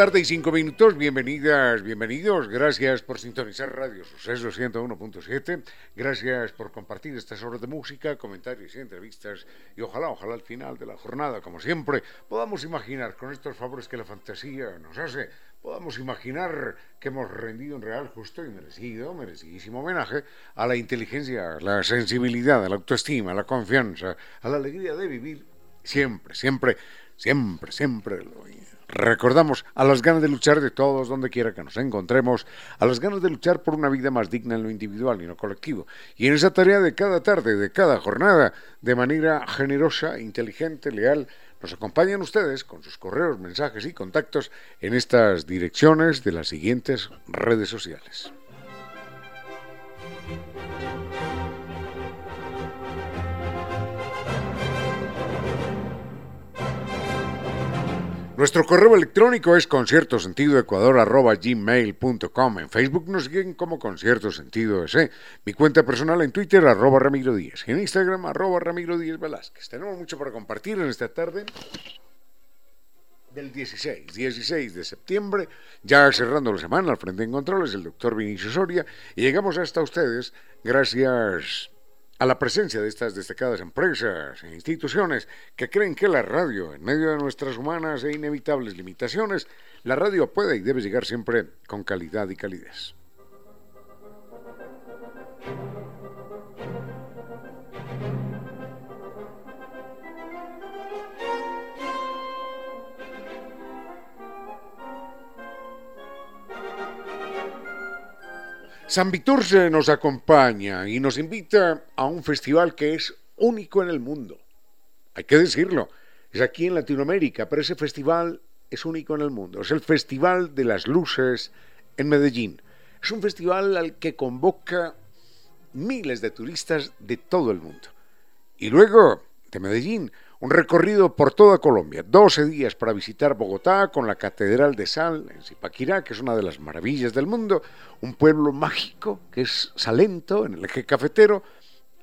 Tarde y 5 minutos, bienvenidas, bienvenidos, gracias por sintonizar Radio Suceso 101.7, gracias por compartir estas horas de música, comentarios y entrevistas. Y ojalá, ojalá al final de la jornada, como siempre, podamos imaginar con estos favores que la fantasía nos hace, podamos imaginar que hemos rendido un real, justo y merecido, merecidísimo homenaje a la inteligencia, a la sensibilidad, a la autoestima, a la confianza, a la alegría de vivir, siempre, siempre, siempre, siempre lo Recordamos a las ganas de luchar de todos donde quiera que nos encontremos, a las ganas de luchar por una vida más digna en lo individual y no colectivo. Y en esa tarea de cada tarde, de cada jornada, de manera generosa, inteligente, leal, nos acompañan ustedes con sus correos, mensajes y contactos en estas direcciones de las siguientes redes sociales. Nuestro correo electrónico es conciertosentidoecuador.gmail.com. En Facebook nos siguen como Concierto Sentido ese. Mi cuenta personal en Twitter, arroba Ramiro Díaz. Y en Instagram, arroba Ramiro Díaz Velázquez. Tenemos mucho para compartir en esta tarde del 16, 16 de septiembre, ya cerrando la semana, al frente en controles, el doctor Vinicio Soria, y llegamos hasta ustedes gracias a la presencia de estas destacadas empresas e instituciones que creen que la radio, en medio de nuestras humanas e inevitables limitaciones, la radio puede y debe llegar siempre con calidad y calidez. San Viturce nos acompaña y nos invita a un festival que es único en el mundo. Hay que decirlo, es aquí en Latinoamérica, pero ese festival es único en el mundo. Es el Festival de las Luces en Medellín. Es un festival al que convoca miles de turistas de todo el mundo. Y luego, de Medellín, un recorrido por toda Colombia, 12 días para visitar Bogotá con la Catedral de Sal en Zipaquirá, que es una de las maravillas del mundo, un pueblo mágico que es Salento en el eje cafetero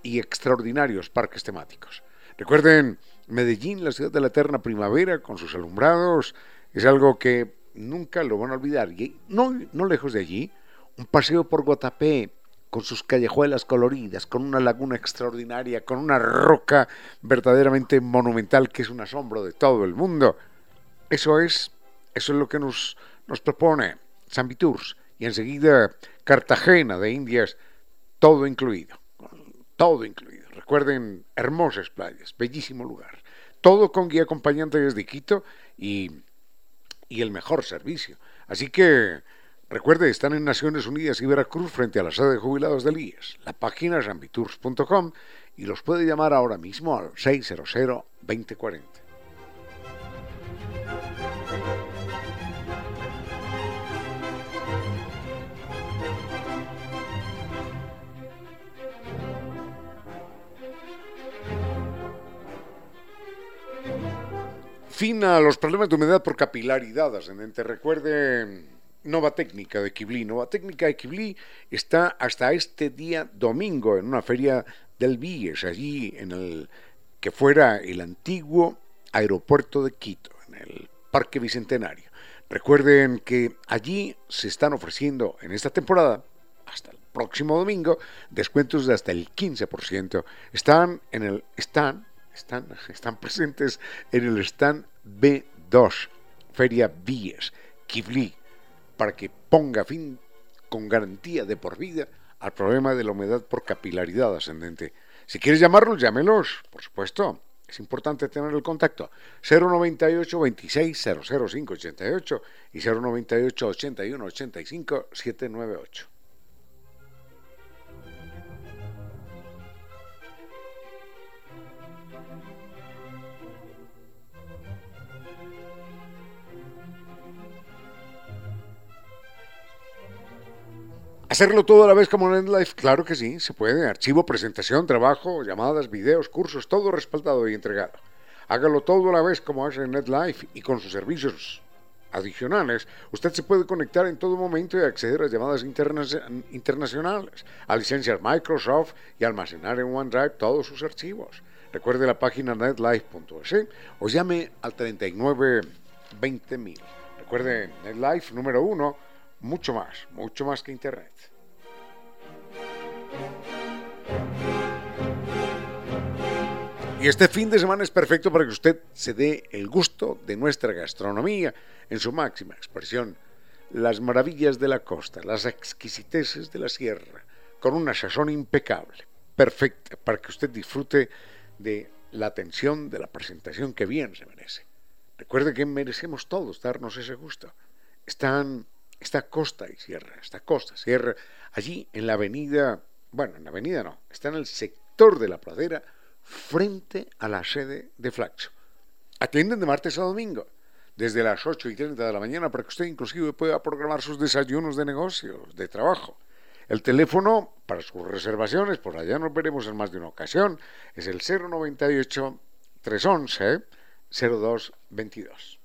y extraordinarios parques temáticos. Recuerden, Medellín, la ciudad de la eterna primavera, con sus alumbrados, es algo que nunca lo van a olvidar. Y no, no lejos de allí, un paseo por Guatapé, con sus callejuelas coloridas, con una laguna extraordinaria, con una roca verdaderamente monumental que es un asombro de todo el mundo. Eso es, eso es lo que nos, nos propone San Viturs y enseguida Cartagena de Indias, todo incluido, todo incluido. Recuerden, hermosas playas, bellísimo lugar. Todo con guía acompañante desde Quito y, y el mejor servicio. Así que Recuerde, están en Naciones Unidas y Veracruz frente a la sede de jubilados del IES. La página es ambitours.com y los puede llamar ahora mismo al 600-2040. Fin a los problemas de humedad por capilaridad ascendente. Recuerde Nova Técnica de Kibli. Nova Técnica de Kibli está hasta este día domingo en una feria del BIES, allí en el que fuera el antiguo aeropuerto de Quito, en el Parque Bicentenario. Recuerden que allí se están ofreciendo en esta temporada, hasta el próximo domingo, descuentos de hasta el 15%. Están en el están, están, están presentes en el stand B2, Feria BIES, Kibli para que ponga fin con garantía de por vida al problema de la humedad por capilaridad ascendente. Si quieres llamarlos, llámelos, por supuesto. Es importante tener el contacto. 098 26 00588 y 098 81 85 798. ¿Hacerlo todo a la vez como en NetLife? Claro que sí, se puede. Archivo, presentación, trabajo, llamadas, videos, cursos, todo respaldado y entregado. Hágalo todo a la vez como hace NetLife y con sus servicios adicionales, usted se puede conectar en todo momento y acceder a llamadas internacionales, a licencias Microsoft y almacenar en OneDrive todos sus archivos. Recuerde la página netlife.es o llame al 39 20000. Recuerde NetLife número uno mucho más, mucho más que Internet. Y este fin de semana es perfecto para que usted se dé el gusto de nuestra gastronomía en su máxima expresión. Las maravillas de la costa, las exquisiteces de la sierra, con una sazón impecable, perfecta, para que usted disfrute de la atención, de la presentación que bien se merece. Recuerde que merecemos todos darnos ese gusto. Están esta costa y sierra, esta costa, sierra, allí en la avenida, bueno, en la avenida no, está en el sector de la pradera, frente a la sede de Flaxo. Atienden de martes a domingo, desde las 8 y 30 de la mañana, para que usted inclusive pueda programar sus desayunos de negocios, de trabajo. El teléfono para sus reservaciones, por allá nos veremos en más de una ocasión, es el 098 311 0222.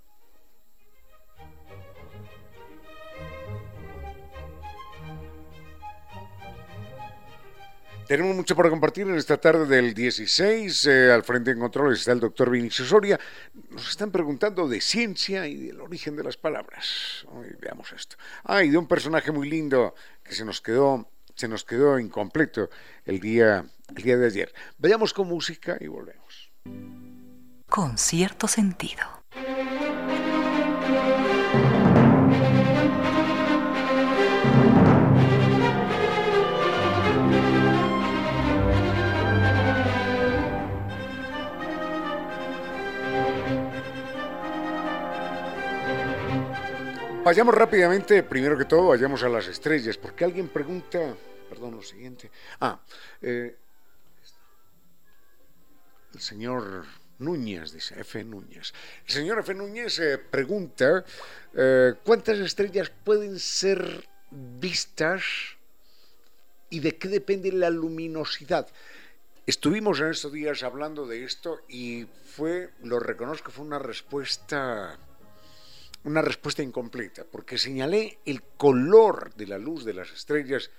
Tenemos mucho para compartir en esta tarde del 16. Eh, al frente en controles está el doctor Vinicio Soria. Nos están preguntando de ciencia y del origen de las palabras. veamos esto. Ah, y de un personaje muy lindo que se nos quedó, se nos quedó incompleto el día, el día de ayer. Vayamos con música y volvemos. Con cierto sentido. Vayamos rápidamente, primero que todo, vayamos a las estrellas, porque alguien pregunta, perdón, lo siguiente. Ah, eh, el señor Núñez, dice F. Núñez. El señor F. Núñez eh, pregunta eh, cuántas estrellas pueden ser vistas y de qué depende la luminosidad. Estuvimos en estos días hablando de esto y fue, lo reconozco, fue una respuesta una respuesta incompleta, porque señalé el color de la luz de las estrellas,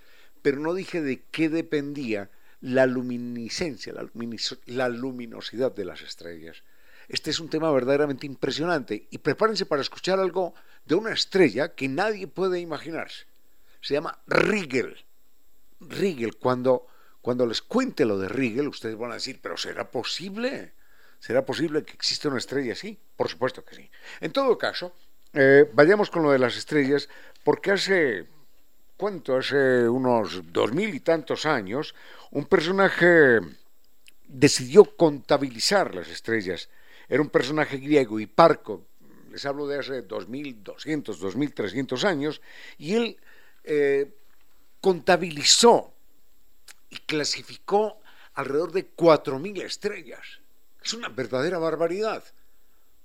pero no dije de qué dependía la luminiscencia, la, luminosidad de las estrellas. Este es un tema verdaderamente impresionante y prepárense para escuchar algo de una estrella que nadie puede imaginarse. Se llama Rigel. Rigel, cuando, cuando les cuente lo de Rigel, ustedes van a decir, pero ¿será posible? ¿Será posible que exista una estrella así? Por supuesto que sí. En todo caso, eh, vayamos con lo de las estrellas, porque hace, ¿cuánto? Hace unos dos mil y tantos años, un personaje decidió contabilizar las estrellas. Era un personaje griego, y Parco, les hablo de hace 2200, 2300 años, y él eh, contabilizó y clasificó alrededor de 4000 estrellas. Es una verdadera barbaridad.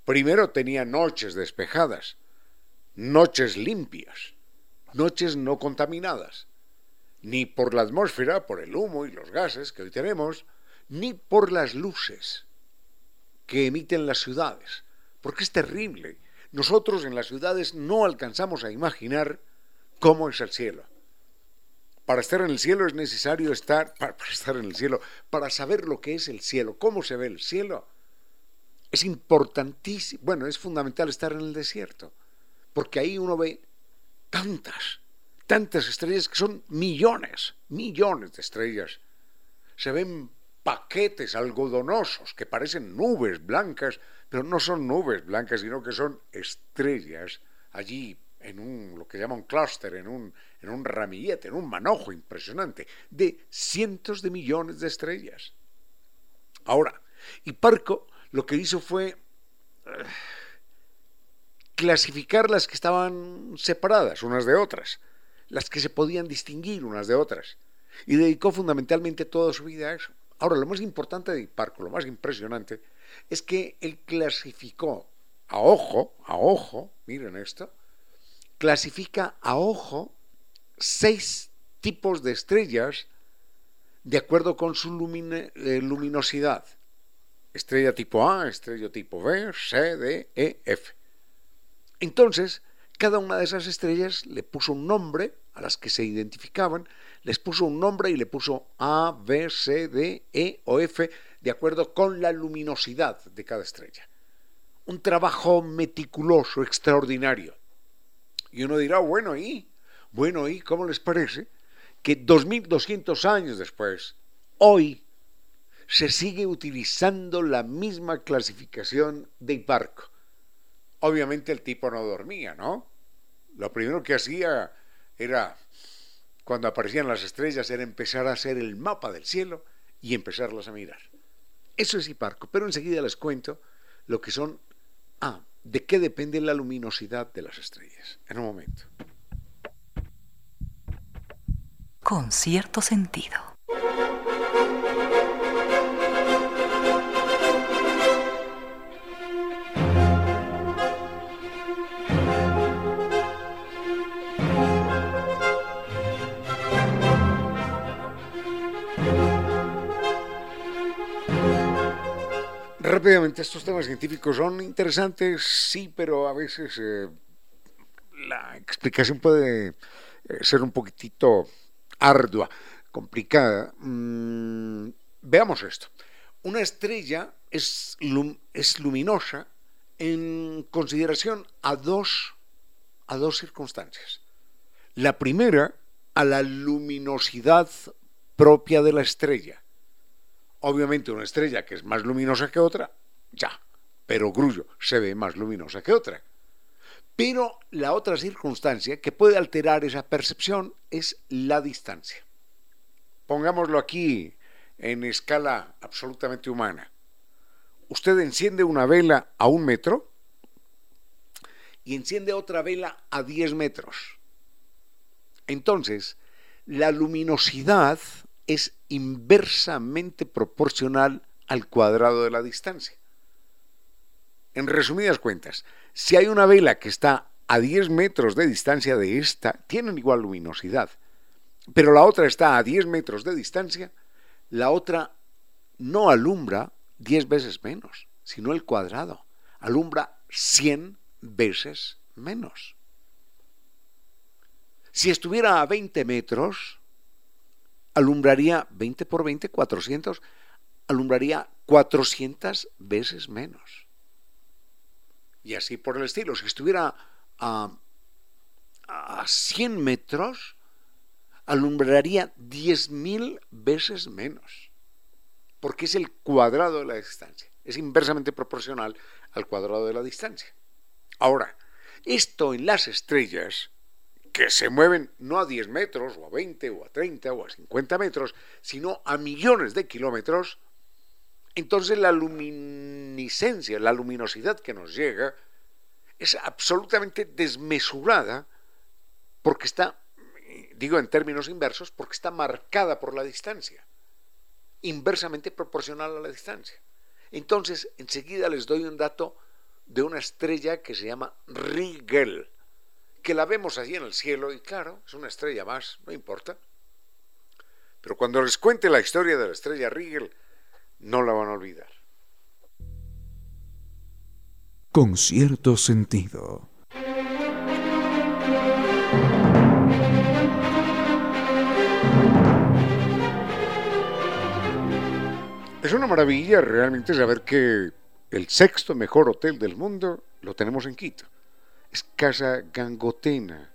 Primero tenía noches despejadas, noches limpias, noches no contaminadas, ni por la atmósfera, por el humo y los gases que hoy tenemos, ni por las luces que emiten las ciudades, porque es terrible. Nosotros en las ciudades no alcanzamos a imaginar cómo es el cielo. Para estar en el cielo es necesario estar, para, estar en el cielo, para saber lo que es el cielo, cómo se ve el cielo, es importantísimo, bueno, es fundamental estar en el desierto, porque ahí uno ve tantas, tantas estrellas que son millones, millones de estrellas. Se ven paquetes algodonosos que parecen nubes blancas, pero no son nubes blancas, sino que son estrellas allí en un, lo que llaman clúster, en un, en un ramillete, en un manojo impresionante, de cientos de millones de estrellas. Ahora, y Parco lo que hizo fue eh, clasificar las que estaban separadas unas de otras, las que se podían distinguir unas de otras, y dedicó fundamentalmente toda su vida a eso. Ahora, lo más importante de Parco, lo más impresionante, es que él clasificó a ojo, a ojo, miren esto, clasifica a ojo seis tipos de estrellas de acuerdo con su eh, luminosidad. Estrella tipo A, estrella tipo B, C, D, E, F. Entonces, cada una de esas estrellas le puso un nombre a las que se identificaban, les puso un nombre y le puso A, B, C, D, E o F de acuerdo con la luminosidad de cada estrella. Un trabajo meticuloso, extraordinario. Y uno dirá, bueno, ¿y? Bueno, ¿y cómo les parece que 2200 años después, hoy, se sigue utilizando la misma clasificación de Hiparco? Obviamente el tipo no dormía, ¿no? Lo primero que hacía era, cuando aparecían las estrellas, era empezar a hacer el mapa del cielo y empezarlas a mirar. Eso es Hiparco, pero enseguida les cuento lo que son... Ah, ¿de qué depende la luminosidad de las estrellas? En un momento. Con cierto sentido. Rápidamente, estos temas científicos son interesantes, sí, pero a veces eh, la explicación puede eh, ser un poquitito ardua, complicada. Mm, veamos esto. Una estrella es, es luminosa en consideración a dos, a dos circunstancias. La primera, a la luminosidad propia de la estrella. Obviamente una estrella que es más luminosa que otra, ya, pero Grullo se ve más luminosa que otra. Pero la otra circunstancia que puede alterar esa percepción es la distancia. Pongámoslo aquí en escala absolutamente humana. Usted enciende una vela a un metro y enciende otra vela a 10 metros. Entonces, la luminosidad es inversamente proporcional al cuadrado de la distancia. En resumidas cuentas, si hay una vela que está a 10 metros de distancia de esta, tienen igual luminosidad, pero la otra está a 10 metros de distancia, la otra no alumbra 10 veces menos, sino el cuadrado, alumbra 100 veces menos. Si estuviera a 20 metros, alumbraría 20 por 20, 400, alumbraría 400 veces menos. Y así por el estilo. Si estuviera a, a 100 metros, alumbraría 10.000 veces menos. Porque es el cuadrado de la distancia. Es inversamente proporcional al cuadrado de la distancia. Ahora, esto en las estrellas que se mueven no a 10 metros, o a 20, o a 30, o a 50 metros, sino a millones de kilómetros, entonces la luminiscencia, la luminosidad que nos llega, es absolutamente desmesurada porque está, digo en términos inversos, porque está marcada por la distancia, inversamente proporcional a la distancia. Entonces, enseguida les doy un dato de una estrella que se llama Rigel que la vemos allí en el cielo y claro, es una estrella más, no importa. Pero cuando les cuente la historia de la estrella Rigel, no la van a olvidar. Con cierto sentido. Es una maravilla realmente saber que el sexto mejor hotel del mundo lo tenemos en Quito es Casa Gangotena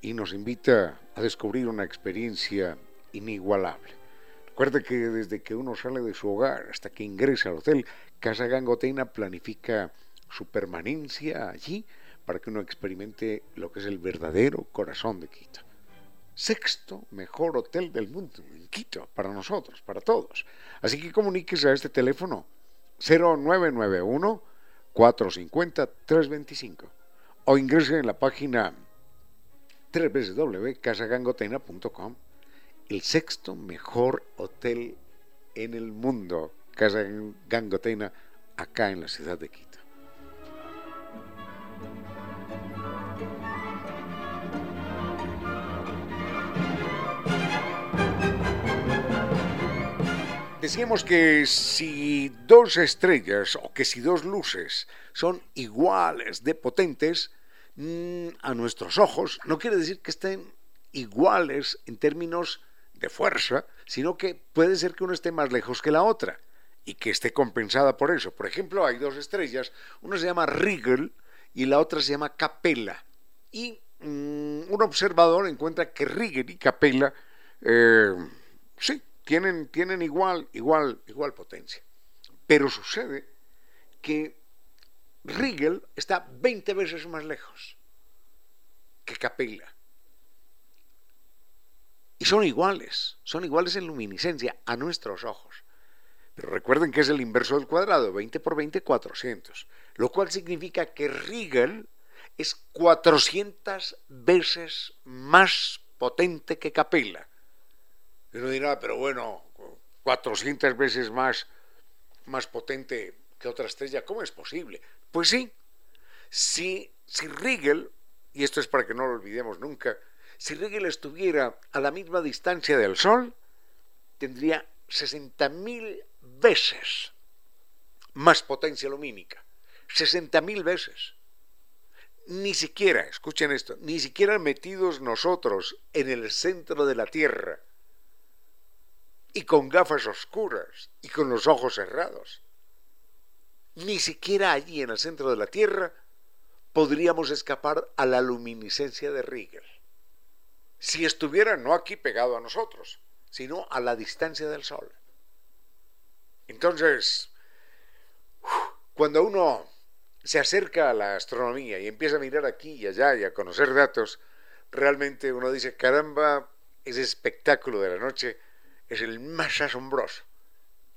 y nos invita a descubrir una experiencia inigualable. Recuerde que desde que uno sale de su hogar hasta que ingresa al hotel, Casa Gangotena planifica su permanencia allí para que uno experimente lo que es el verdadero corazón de Quito. sexto mejor hotel del mundo en Quito, para nosotros, para todos. Así que comuníquese a este teléfono 0991 450 325 o ingrese en la página www.casagangotena.com el sexto mejor hotel en el mundo, Casa Gangotena, acá en la ciudad de Quito. Decíamos que si dos estrellas o que si dos luces son iguales de potentes, mm, a nuestros ojos no quiere decir que estén iguales en términos de fuerza, sino que puede ser que uno esté más lejos que la otra y que esté compensada por eso. Por ejemplo, hay dos estrellas, una se llama Rigel y la otra se llama Capella. Y mm, un observador encuentra que Rigel y Capella, eh, sí, tienen, tienen igual, igual, igual potencia. Pero sucede que Rigel está 20 veces más lejos que Capella. Y son iguales, son iguales en luminiscencia a nuestros ojos. Pero recuerden que es el inverso del cuadrado, 20 por 20, 400. Lo cual significa que Rigel es 400 veces más potente que Capella. Y uno dirá, pero bueno, 400 veces más, más potente que otra estrella, ¿cómo es posible? Pues sí, si, si Rigel, y esto es para que no lo olvidemos nunca, si Rigel estuviera a la misma distancia del Sol, tendría 60.000 veces más potencia lumínica. 60.000 veces. Ni siquiera, escuchen esto, ni siquiera metidos nosotros en el centro de la Tierra, y con gafas oscuras y con los ojos cerrados. Ni siquiera allí en el centro de la Tierra podríamos escapar a la luminiscencia de Rigel. Si estuviera no aquí pegado a nosotros, sino a la distancia del Sol. Entonces, cuando uno se acerca a la astronomía y empieza a mirar aquí y allá y a conocer datos, realmente uno dice, caramba, ese espectáculo de la noche es el más asombroso,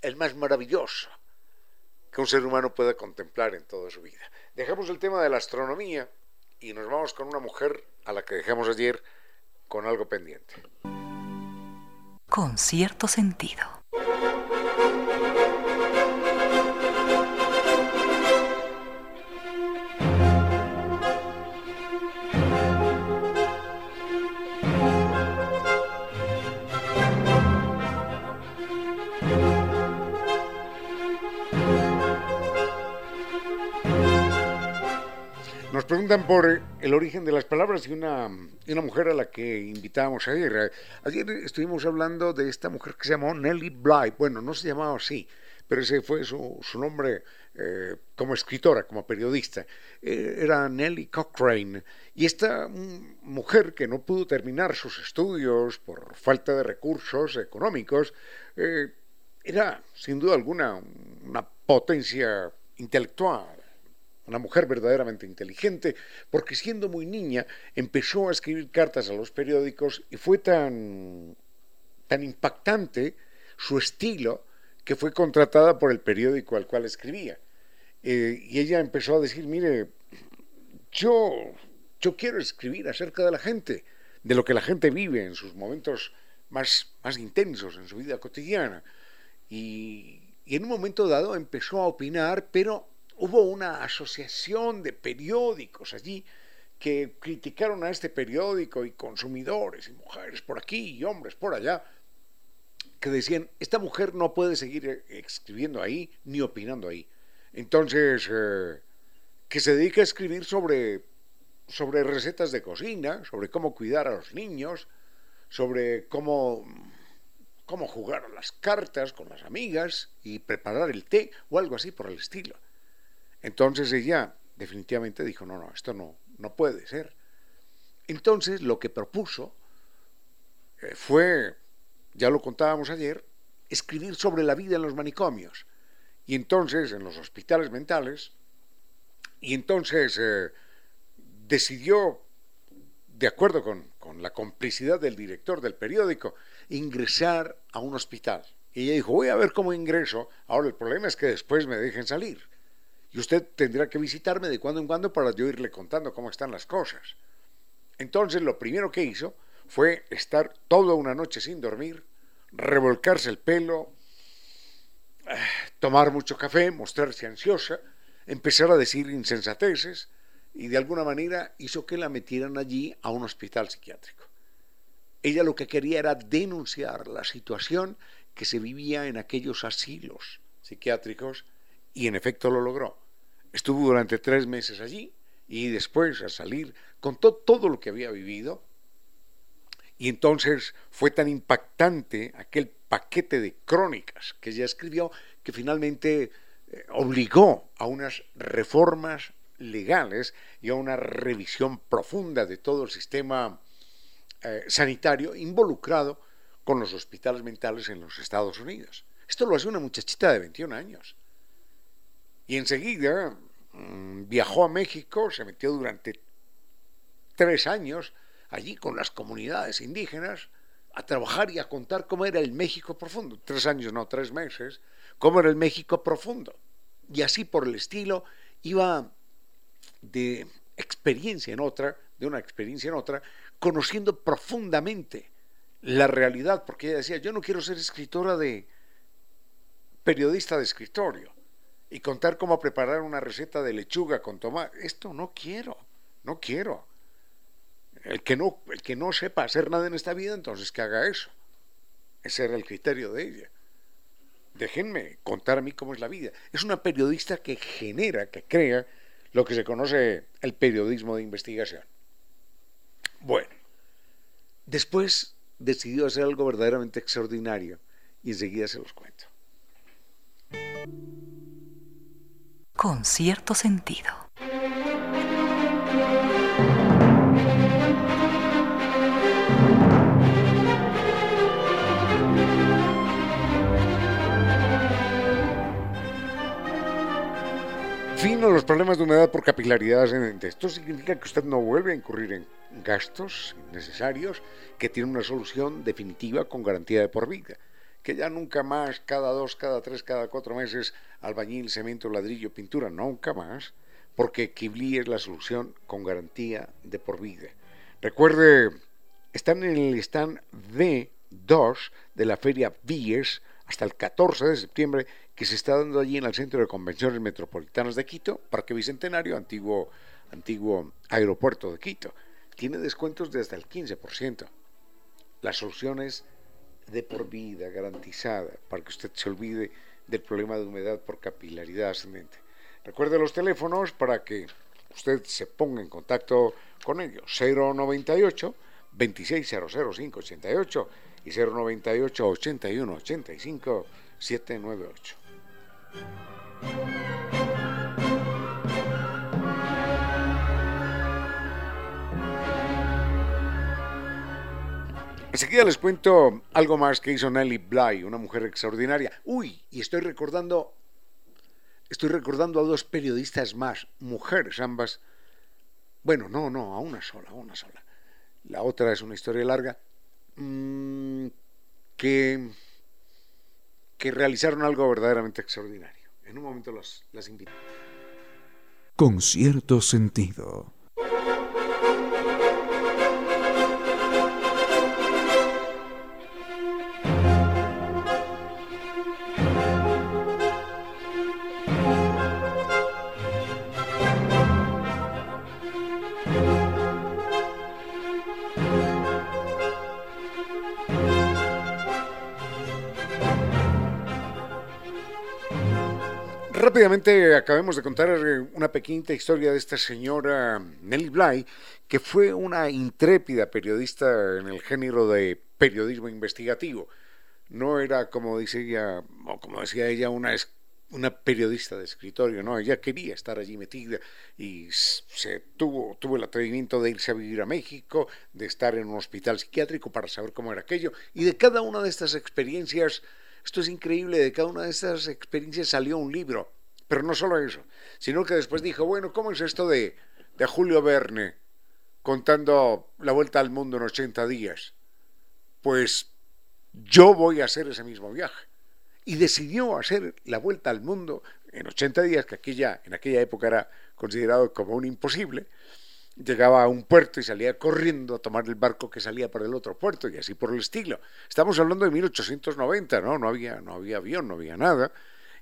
el más maravilloso que un ser humano pueda contemplar en toda su vida. Dejamos el tema de la astronomía y nos vamos con una mujer a la que dejamos ayer con algo pendiente. Con cierto sentido. Preguntan por el origen de las palabras y una, una mujer a la que invitábamos ayer. Ayer estuvimos hablando de esta mujer que se llamó Nellie Bly. Bueno, no se llamaba así, pero ese fue su, nombre eh, como escritora, como periodista. Eh, era Nellie Cochrane. Y esta mujer que no pudo terminar sus estudios por falta de recursos económicos, eh, era sin duda alguna una potencia intelectual una mujer verdaderamente inteligente, porque siendo muy niña empezó a escribir cartas a los periódicos y fue tan, tan impactante su estilo que fue contratada por el periódico al cual escribía. Eh, y ella empezó a decir, mire, yo, yo quiero escribir acerca de la gente, de lo que la gente vive en sus momentos más, más intensos en su vida cotidiana. Y, y en un momento dado empezó a opinar, pero hubo una asociación de periódicos allí que criticaron a este periódico y consumidores y mujeres por aquí y hombres por allá, que decían, esta mujer no puede seguir escribiendo ahí ni opinando ahí. Entonces, eh, que se dedique a escribir sobre, sobre recetas de cocina, sobre cómo cuidar a los niños, sobre cómo, cómo jugar a las cartas con las amigas y preparar el té o algo así por el estilo. Entonces ella definitivamente dijo, no, no, esto no, no puede ser. Entonces lo que propuso eh, fue, ya lo contábamos ayer, escribir sobre la vida en los manicomios y entonces en los hospitales mentales, y entonces eh, decidió, de acuerdo con, con la complicidad del director del periódico, ingresar a un hospital. Y ella dijo, voy a ver cómo ingreso. Ahora el problema es que después me dejen salir. Y usted tendrá que visitarme de cuando en cuando para yo irle contando cómo están las cosas. Entonces lo primero que hizo fue estar toda una noche sin dormir, revolcarse el pelo, tomar mucho café, mostrarse ansiosa, empezar a decir insensateces y de alguna manera hizo que la metieran allí a un hospital psiquiátrico. Ella lo que quería era denunciar la situación que se vivía en aquellos asilos psiquiátricos y en efecto lo logró. Estuvo durante tres meses allí y después a salir contó todo lo que había vivido y entonces fue tan impactante aquel paquete de crónicas que ella escribió que finalmente eh, obligó a unas reformas legales y a una revisión profunda de todo el sistema eh, sanitario involucrado con los hospitales mentales en los Estados Unidos. Esto lo hace una muchachita de 21 años. Y enseguida mm, viajó a México, se metió durante tres años allí con las comunidades indígenas a trabajar y a contar cómo era el México profundo. Tres años, no, tres meses, cómo era el México profundo. Y así por el estilo iba de experiencia en otra, de una experiencia en otra, conociendo profundamente la realidad, porque ella decía, yo no quiero ser escritora de periodista de escritorio y contar cómo preparar una receta de lechuga con tomate. Esto no quiero, no quiero. El que no, el que no sepa hacer nada en esta vida, entonces que haga eso. Ese era el criterio de ella. Déjenme contar a mí cómo es la vida. Es una periodista que genera, que crea lo que se conoce el periodismo de investigación. Bueno, después decidió hacer algo verdaderamente extraordinario y enseguida se los cuento. Con cierto sentido. Fin a los problemas de humedad por capilaridad ascendente. Esto significa que usted no vuelve a incurrir en gastos innecesarios, que tiene una solución definitiva con garantía de por vida. Que ya nunca más, cada dos, cada tres, cada cuatro meses, albañil, cemento, ladrillo, pintura, nunca más, porque Kibli es la solución con garantía de por vida. Recuerde, están en el stand D2 de la feria Vies hasta el 14 de septiembre que se está dando allí en el Centro de Convenciones Metropolitanas de Quito, Parque Bicentenario, antiguo, antiguo aeropuerto de Quito. Tiene descuentos de hasta el 15%. Las soluciones de por vida, garantizada, para que usted se olvide del problema de humedad por capilaridad ascendente. Recuerde los teléfonos para que usted se ponga en contacto con ellos. 098 2600588 y 098 81 85 798. Enseguida les cuento algo más que hizo Nelly Bly, una mujer extraordinaria. Uy, y estoy recordando, estoy recordando a dos periodistas más, mujeres ambas. Bueno, no, no, a una sola, a una sola. La otra es una historia larga. Mm, que que realizaron algo verdaderamente extraordinario. En un momento las, las invito. Con cierto sentido. Rápidamente acabemos de contar eh, una pequeña historia de esta señora Nelly Bly, que fue una intrépida periodista en el género de periodismo investigativo. No era, como dice ella, o como decía ella, una, una periodista de escritorio, no, ella quería estar allí metida y se tuvo, tuvo el atrevimiento de irse a vivir a México, de estar en un hospital psiquiátrico para saber cómo era aquello, y de cada una de estas experiencias, esto es increíble, de cada una de estas experiencias salió un libro pero no solo eso, sino que después dijo, bueno, ¿cómo es esto de, de Julio Verne? contando la vuelta al mundo en 80 días. Pues yo voy a hacer ese mismo viaje. Y decidió hacer la vuelta al mundo en 80 días, que aquella, en aquella época era considerado como un imposible. Llegaba a un puerto y salía corriendo a tomar el barco que salía por el otro puerto y así por el estilo. Estamos hablando de 1890, ¿no? No había, no había avión, no había nada.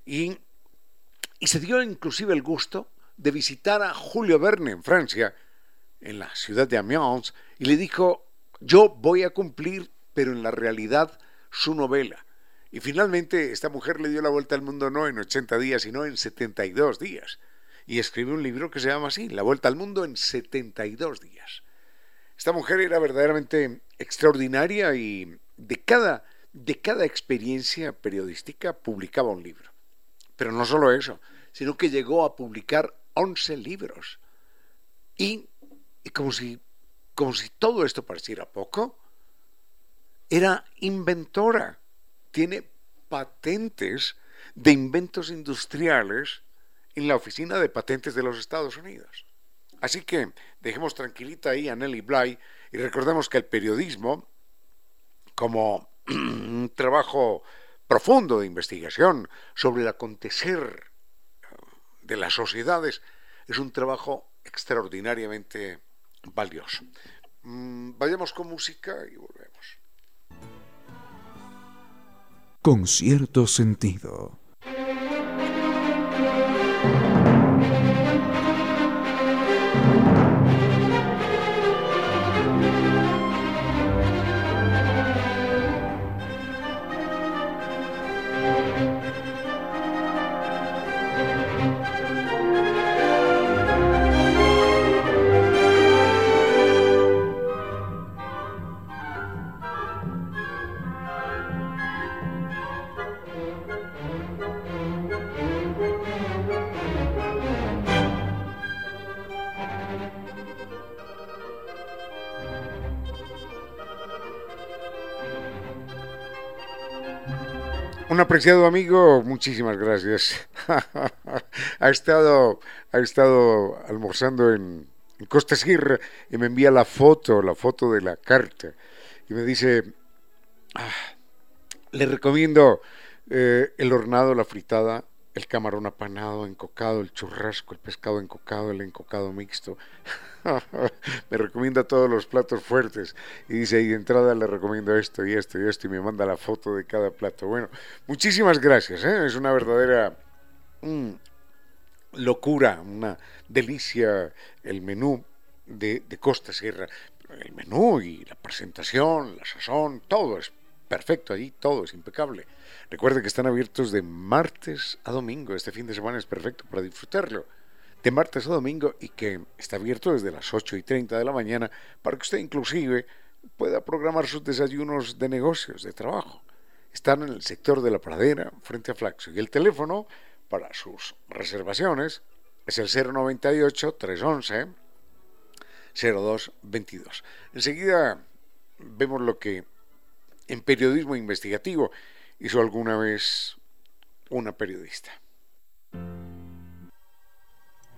Y, y se dio inclusive el gusto de visitar a Julio Verne en Francia, en la ciudad de Amiens, y le dijo, yo voy a cumplir, pero en la realidad, su novela. Y finalmente esta mujer le dio la vuelta al mundo no en 80 días, sino en 72 días. Y escribió un libro que se llama así, La vuelta al mundo en 72 días. Esta mujer era verdaderamente extraordinaria y de cada, de cada experiencia periodística publicaba un libro. Pero no solo eso, sino que llegó a publicar 11 libros. Y, y como, si, como si todo esto pareciera poco, era inventora. Tiene patentes de inventos industriales en la Oficina de Patentes de los Estados Unidos. Así que dejemos tranquilita ahí a Nelly Bly y recordemos que el periodismo, como un trabajo profundo de investigación sobre el acontecer de las sociedades es un trabajo extraordinariamente valioso. Mm, vayamos con música y volvemos. Con cierto sentido. Apreciado amigo, muchísimas gracias. ha, estado, ha estado almorzando en, Costa Sierra y me envía la foto, la foto de la carta. Y me dice, ah, le recomiendo eh, el hornado, la fritada, el camarón apanado, encocado, el churrasco, el pescado encocado, el encocado mixto. me recomienda todos los platos fuertes y dice, y de entrada le recomiendo esto y esto y esto y me manda la foto de cada plato. Bueno, muchísimas gracias, ¿eh? es una verdadera mm, locura, una delicia el menú de, de Costa Sierra. El menú y la presentación, la sazón, todo es perfecto allí, todo es impecable. Recuerde que están abiertos de martes a domingo. Este fin de semana es perfecto para disfrutarlo. De martes a domingo y que está abierto desde las 8 y 30 de la mañana para que usted inclusive pueda programar sus desayunos de negocios, de trabajo. Están en el sector de la pradera, frente a Flaxo. Y el teléfono para sus reservaciones es el 098-311-0222. Enseguida vemos lo que en periodismo investigativo hizo alguna vez una periodista.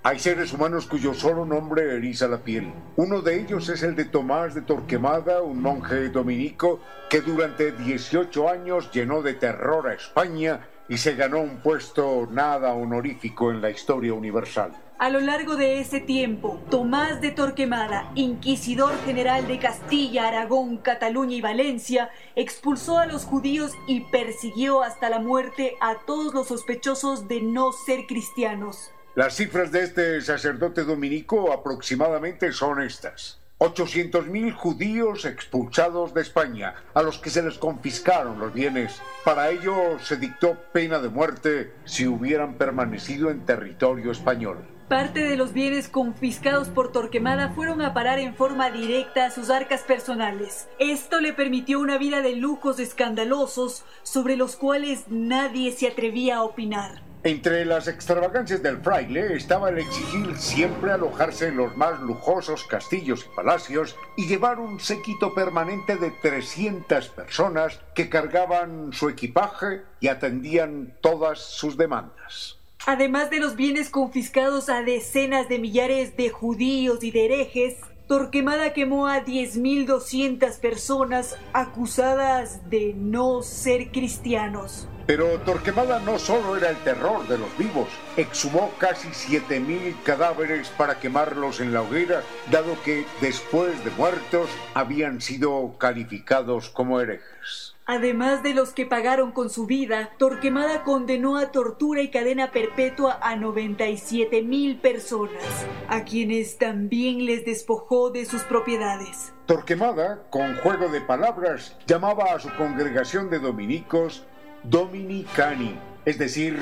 Hay seres humanos cuyo solo nombre eriza la piel. Uno de ellos es el de Tomás de Torquemada, un monje dominico que durante 18 años llenó de terror a España y se ganó un puesto nada honorífico en la historia universal. A lo largo de ese tiempo, Tomás de Torquemada, inquisidor general de Castilla, Aragón, Cataluña y Valencia, expulsó a los judíos y persiguió hasta la muerte a todos los sospechosos de no ser cristianos. Las cifras de este sacerdote dominico aproximadamente son estas. 800.000 judíos expulsados de España, a los que se les confiscaron los bienes. Para ello se dictó pena de muerte si hubieran permanecido en territorio español. Parte de los bienes confiscados por Torquemada fueron a parar en forma directa a sus arcas personales. Esto le permitió una vida de lujos escandalosos sobre los cuales nadie se atrevía a opinar. Entre las extravagancias del fraile estaba el exigir siempre alojarse en los más lujosos castillos y palacios y llevar un séquito permanente de 300 personas que cargaban su equipaje y atendían todas sus demandas. Además de los bienes confiscados a decenas de millares de judíos y de herejes, Torquemada quemó a 10.200 personas acusadas de no ser cristianos. Pero Torquemada no solo era el terror de los vivos, exhumó casi 7.000 cadáveres para quemarlos en la hoguera, dado que después de muertos habían sido calificados como herejes. Además de los que pagaron con su vida, Torquemada condenó a tortura y cadena perpetua a 97 mil personas, a quienes también les despojó de sus propiedades. Torquemada, con juego de palabras, llamaba a su congregación de dominicos Dominicani, es decir,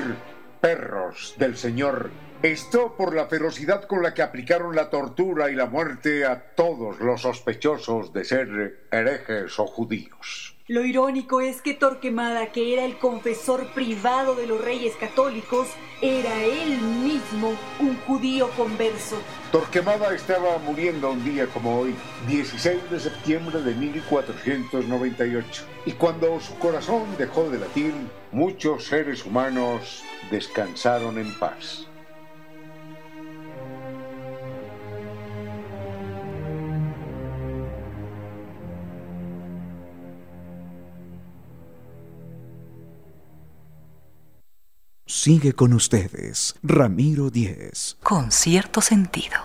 perros del Señor. Esto por la ferocidad con la que aplicaron la tortura y la muerte a todos los sospechosos de ser herejes o judíos. Lo irónico es que Torquemada, que era el confesor privado de los reyes católicos, era él mismo un judío converso. Torquemada estaba muriendo un día como hoy, 16 de septiembre de 1498, y cuando su corazón dejó de latir, muchos seres humanos descansaron en paz. Sigue con ustedes, Ramiro Díez. Con cierto sentido.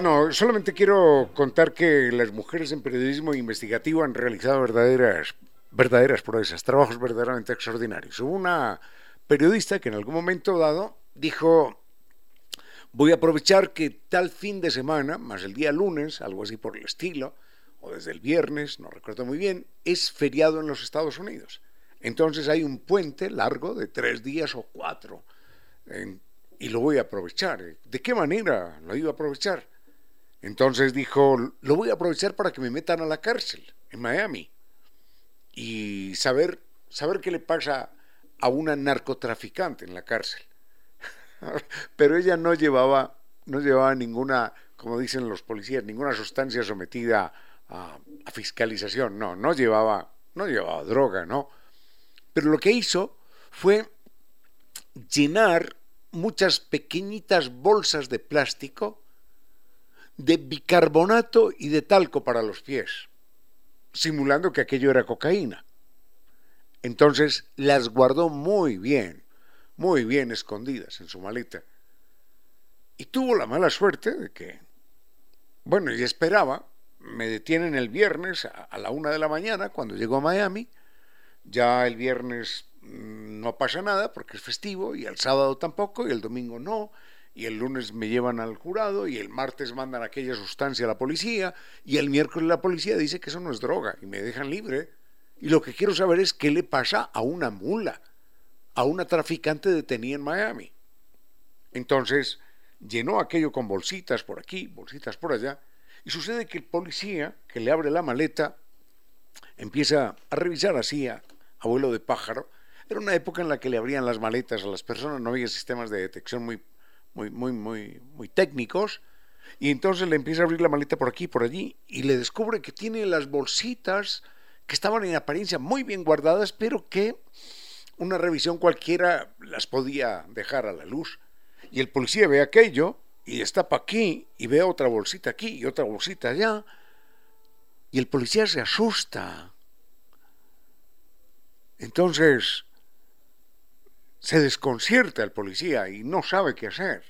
No, solamente quiero contar que las mujeres en periodismo investigativo han realizado verdaderas, verdaderas proezas, trabajos verdaderamente extraordinarios. Hubo una periodista que en algún momento dado dijo, voy a aprovechar que tal fin de semana, más el día lunes, algo así por el estilo, o desde el viernes, no recuerdo muy bien, es feriado en los Estados Unidos. Entonces hay un puente largo de tres días o cuatro y lo voy a aprovechar. ¿De qué manera lo iba a aprovechar? Entonces dijo, lo voy a aprovechar para que me metan a la cárcel en Miami y saber, saber qué le pasa a una narcotraficante en la cárcel. Pero ella no llevaba, no llevaba ninguna, como dicen los policías, ninguna sustancia sometida a, fiscalización, no, no llevaba, no llevaba droga, no. Pero lo que hizo fue llenar muchas pequeñitas bolsas de plástico de bicarbonato y de talco para los pies, simulando que aquello era cocaína. Entonces las guardó muy bien, muy bien escondidas en su maleta. Y tuvo la mala suerte de que, bueno, y esperaba me detienen el viernes a la una de la mañana cuando llego a Miami. Ya el viernes mm, no pasa nada porque es festivo y el sábado tampoco y el domingo no y el lunes me llevan al jurado y el martes mandan aquella sustancia a la policía y el miércoles la policía dice que eso no es droga y me dejan libre. Y lo que quiero saber es qué le pasa a una mula, a una traficante detenida en Miami. Entonces llenó aquello con bolsitas por aquí, bolsitas por allá y sucede que el policía que le abre la maleta empieza a revisar así a abuelo de pájaro. Era una época en la que le abrían las maletas a las personas, no había sistemas de detección muy, muy, muy, muy, muy técnicos. Y entonces le empieza a abrir la maleta por aquí y por allí y le descubre que tiene las bolsitas que estaban en apariencia muy bien guardadas, pero que una revisión cualquiera las podía dejar a la luz. Y el policía ve aquello y destapa aquí y ve otra bolsita aquí y otra bolsita allá. Y el policía se asusta. Entonces se desconcierta el policía y no sabe qué hacer.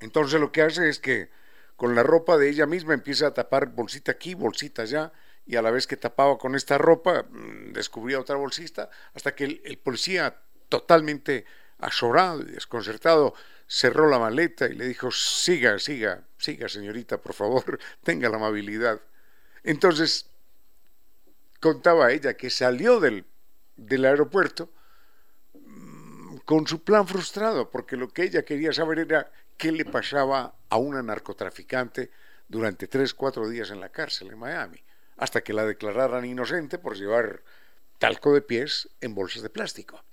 Entonces lo que hace es que con la ropa de ella misma empieza a tapar bolsita aquí, bolsita allá, y a la vez que tapaba con esta ropa, mm, descubría otra bolsita, hasta que el, policía, totalmente azorado y desconcertado, cerró la maleta y le dijo, siga, siga, siga, señorita, por favor, tenga la amabilidad. Entonces, contaba ella que salió del, del aeropuerto mm, con su plan frustrado, porque lo que ella quería saber era qué le pasaba a una narcotraficante durante tres, cuatro días en la cárcel en Miami, hasta que la declararan inocente por llevar talco de pies en bolsas de plástico.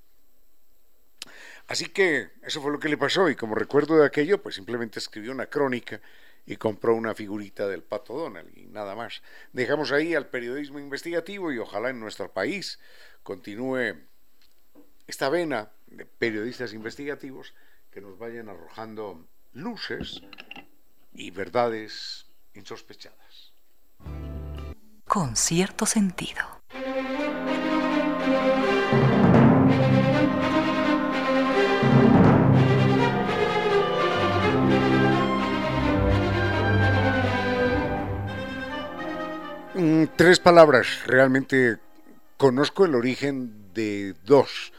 Así que eso fue lo que le pasó y como recuerdo de aquello, pues simplemente escribió una crónica y compró una figurita del pato Donald y nada más. Dejamos ahí al periodismo investigativo y ojalá en nuestro país continúe esta vena de periodistas investigativos que nos vayan arrojando luces y verdades insospechadas. Con cierto sentido. Mm, tres palabras. Realmente conozco el origen de dos,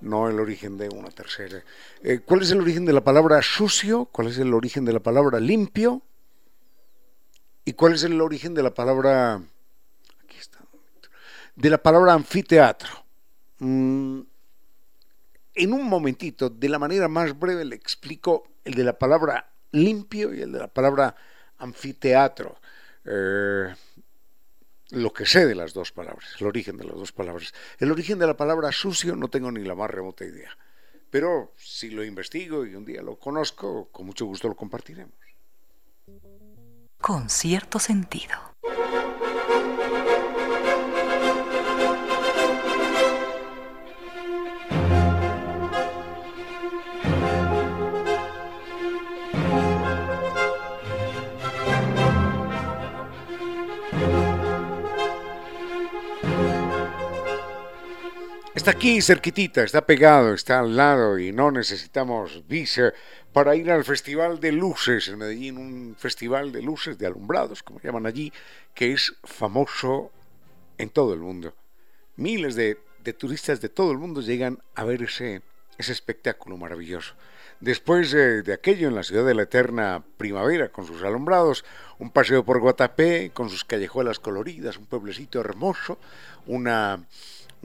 no el origen de una tercera. Eh, ¿Cuál es el origen de la palabra sucio? ¿Cuál es el origen de la palabra limpio? ¿Y cuál es el origen de la palabra... Aquí está. De la palabra anfiteatro. Mm, en un momentito, de la manera más breve, le explico el de la palabra limpio y el de la palabra anfiteatro. Eh, lo que sé de las dos palabras, el origen de las dos palabras. El origen de la palabra sucio no tengo ni la más remota idea. Pero si lo investigo y un día lo conozco, con mucho gusto lo compartiremos. Con cierto sentido. Está aquí cerquitita, está pegado, está al lado y no necesitamos visa para ir al Festival de Luces en Medellín, un festival de luces, de alumbrados, como llaman allí, que es famoso en todo el mundo. Miles de, turistas de todo el mundo llegan a ver ese, ese espectáculo maravilloso. Después de aquello en la ciudad de la eterna primavera, con sus alumbrados, un paseo por Guatapé, con sus callejuelas coloridas, un pueblecito hermoso, una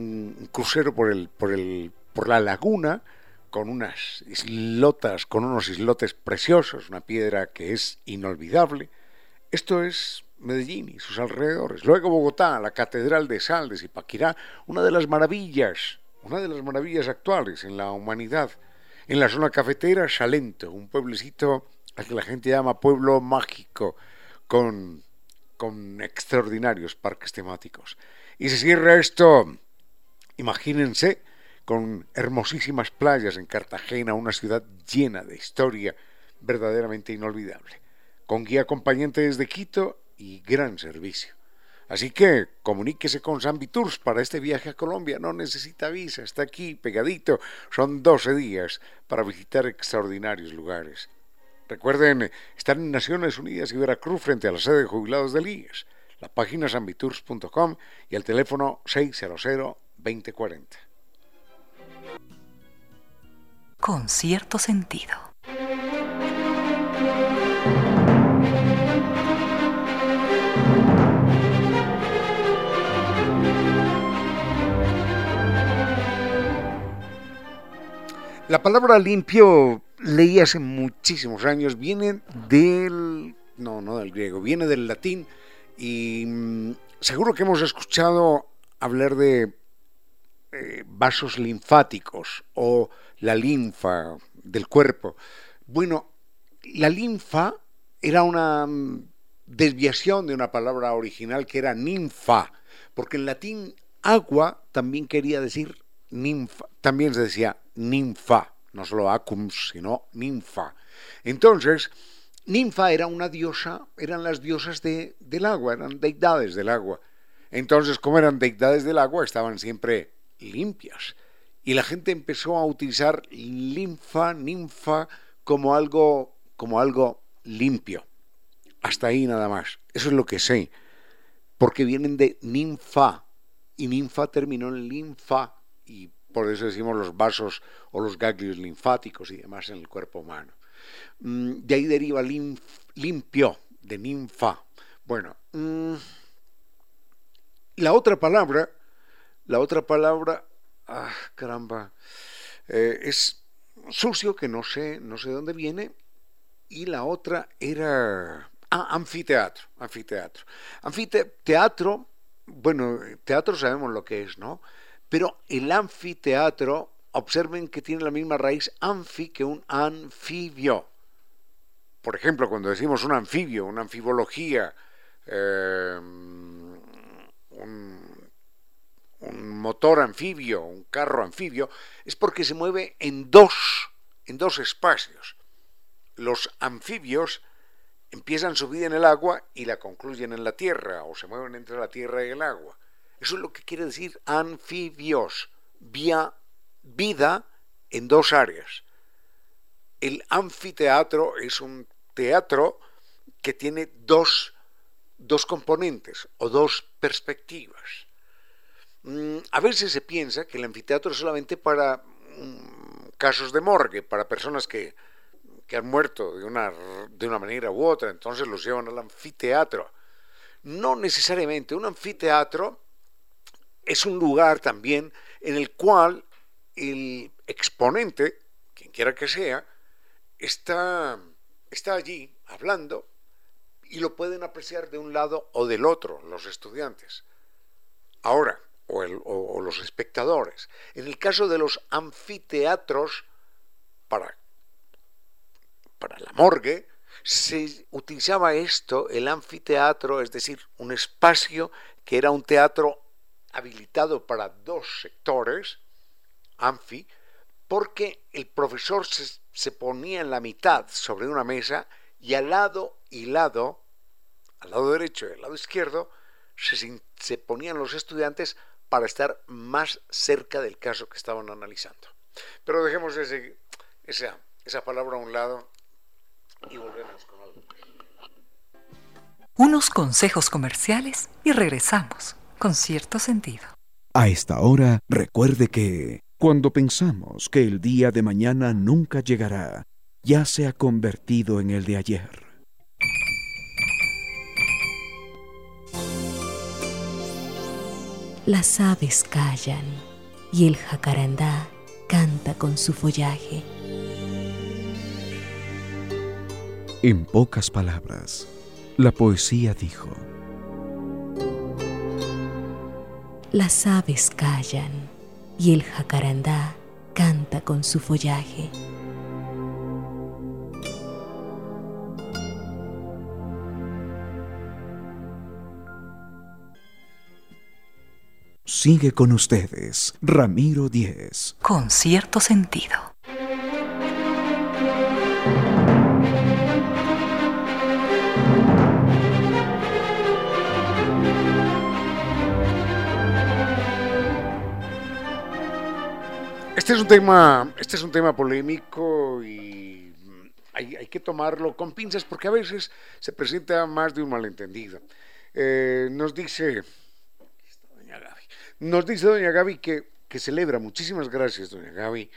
un crucero por, el, por, el, por la laguna con unas islotas, con unos islotes preciosos, una piedra que es inolvidable. Esto es Medellín y sus alrededores. Luego Bogotá, la Catedral de Sal de Zipaquirá, una de las maravillas, una de las maravillas actuales en la humanidad. En la zona cafetera, Salento, un pueblecito al que la gente llama pueblo mágico, con, con extraordinarios parques temáticos. Y se cierra esto Imagínense con hermosísimas playas en Cartagena, una ciudad llena de historia verdaderamente inolvidable, con guía acompañante desde Quito y gran servicio. Así que comuníquese con Zambi Tours para este viaje a Colombia. No necesita visa, está aquí pegadito. Son 12 días para visitar extraordinarios lugares. Recuerden, estar en Naciones Unidas y Veracruz frente a la sede de jubilados del IES. La página zambitours.com y el teléfono 600 2040. Con cierto sentido. La palabra limpio, leí hace muchísimos años, viene del, no, no del griego, viene del latín y mm, seguro que hemos escuchado hablar de eh, vasos linfáticos o la linfa del cuerpo. Bueno, la linfa era una mm, desviación de una palabra original que era ninfa, porque en latín agua también quería decir ninfa, también se decía ninfa, no solo acum, sino ninfa. Entonces, ninfa era una diosa, eran las diosas de, del agua, eran deidades del agua. Entonces, como eran deidades del agua, estaban siempre limpias. Y la gente empezó a utilizar linfa, ninfa, como algo, como algo limpio. Hasta ahí nada más. Eso es lo que sé. Porque vienen de ninfa. Y ninfa terminó en linfa. Y por eso decimos los vasos o los ganglios linfáticos y demás en el cuerpo humano. Mm, de ahí deriva limpio, de ninfa. Bueno, mm, la otra palabra la otra palabra, ah, caramba, eh, es sucio, que no sé, no sé dónde viene. Y la otra era ah, anfiteatro, anfiteatro. Anfiteatro, bueno, teatro sabemos lo que es, ¿no? Pero el anfiteatro, observen que tiene la misma raíz anfi que un anfibio. Por ejemplo, cuando decimos un anfibio, una anfibología, eh, un motor anfibio, un carro anfibio, es porque se mueve en dos, en dos espacios. Los anfibios empiezan su vida en el agua y la concluyen en la tierra, o se mueven entre la tierra y el agua. Eso es lo que quiere decir anfibios, vía, vida en dos áreas. El anfiteatro es un teatro que tiene dos, dos componentes o dos perspectivas. Mm, a veces se piensa que el anfiteatro es solamente para mm, casos de morgue, para personas que, que han muerto de una, de una manera u otra, entonces los llevan al anfiteatro. No necesariamente, un anfiteatro es un lugar también en el cual el exponente, quien quiera que sea, está, está allí hablando y lo pueden apreciar de un lado o del otro los estudiantes. Ahora, o, los espectadores. En el caso de los anfiteatros, para, para la morgue, se utilizaba esto, el anfiteatro, es decir, un espacio que era un teatro habilitado para dos sectores, anfi, porque el profesor se, se, ponía en la mitad sobre una mesa y al lado y lado, al lado derecho y al lado izquierdo, se, se ponían los estudiantes para estar más cerca del caso que estaban analizando. Pero dejemos ese, esa, esa palabra a un lado y volvemos con algo. Unos consejos comerciales y regresamos con cierto sentido. A esta hora, recuerde que cuando pensamos que el día de mañana nunca llegará, ya se ha convertido en el de ayer. Las aves callan y el jacarandá canta con su follaje. En pocas palabras, la poesía dijo, Las aves callan y el jacarandá canta con su follaje. Sigue con ustedes, Ramiro Díez. Con cierto sentido. Este es un tema, este es un tema polémico y hay, que tomarlo con pinzas porque a veces se presenta más de un malentendido. Eh, nos dice nos dice doña Gaby que, que celebra, muchísimas gracias doña Gaby,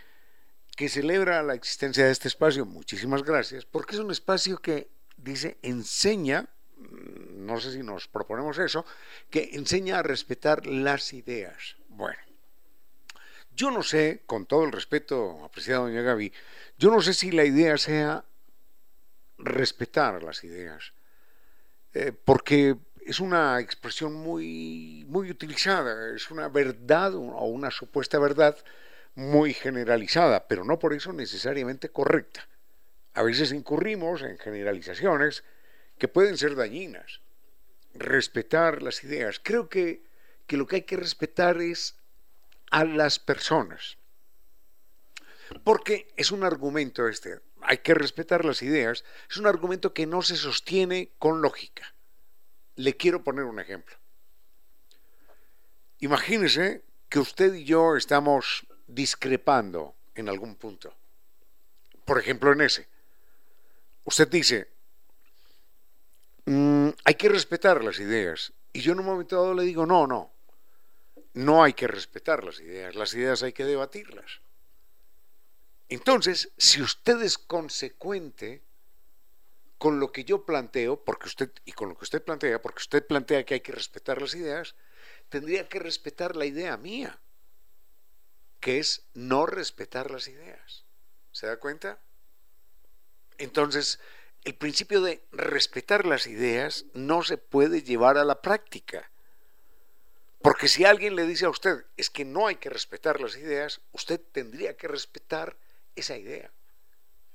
que celebra la existencia de este espacio, muchísimas gracias, porque es un espacio que dice enseña, mm, no sé si nos proponemos eso, que enseña a respetar las ideas. Bueno, yo no sé, con todo el respeto, apreciada doña Gaby, yo no sé si la idea sea respetar las ideas, eh, porque es una expresión muy, muy utilizada, es una verdad o una supuesta verdad muy generalizada, pero no por eso necesariamente correcta. A veces incurrimos en generalizaciones que pueden ser dañinas. Respetar las ideas. Creo que, que lo que hay que respetar es a las personas. Porque es un argumento este, hay que respetar las ideas, es un argumento que no se sostiene con lógica. Le quiero poner un ejemplo. Imagínese que usted y yo estamos discrepando en algún punto. Por ejemplo, en ese. Usted dice, mm, hay que respetar las ideas. Y yo en un momento dado le digo, no, no. No hay que respetar las ideas. Las ideas hay que debatirlas. Entonces, si usted es consecuente, con lo que yo planteo, porque usted, y con lo que usted plantea, porque usted plantea que hay que respetar las ideas, tendría que respetar la idea mía, que es no respetar las ideas. ¿Se da cuenta? Entonces, el principio de respetar las ideas no se puede llevar a la práctica. Porque si alguien le dice a usted es que no hay que respetar las ideas, usted tendría que respetar esa idea,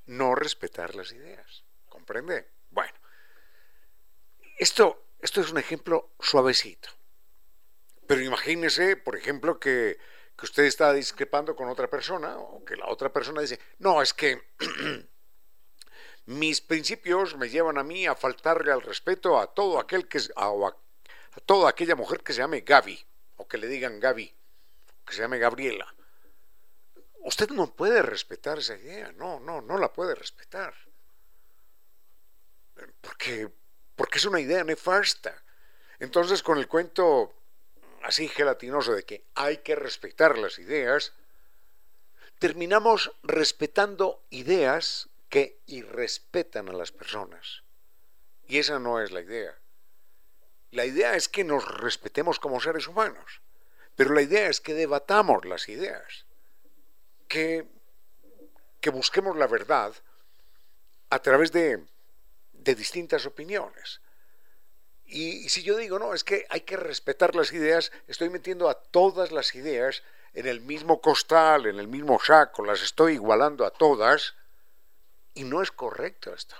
no respetar las ideas. ¿Comprende? Bueno, esto, esto es un ejemplo suavecito. Pero imagínese, por ejemplo, que, que usted está discrepando con otra persona o que la otra persona dice, no, es que mis principios me llevan a mí a faltarle al respeto a todo aquel que a, a, a toda aquella mujer que se llame Gaby o que le digan Gaby, que se llame Gabriela. Usted no puede respetar esa idea, no, no, no la puede respetar. Porque, porque es una idea nefasta. Entonces, con el cuento así gelatinoso de que hay que respetar las ideas, terminamos respetando ideas que irrespetan a las personas. Y esa no es la idea. La idea es que nos respetemos como seres humanos, pero la idea es que debatamos las ideas, que, que busquemos la verdad a través de, de distintas opiniones. Y, si yo digo, no, es que hay que respetar las ideas, estoy metiendo a todas las ideas en el mismo costal, en el mismo saco, las estoy igualando a todas, y no es correcto esto.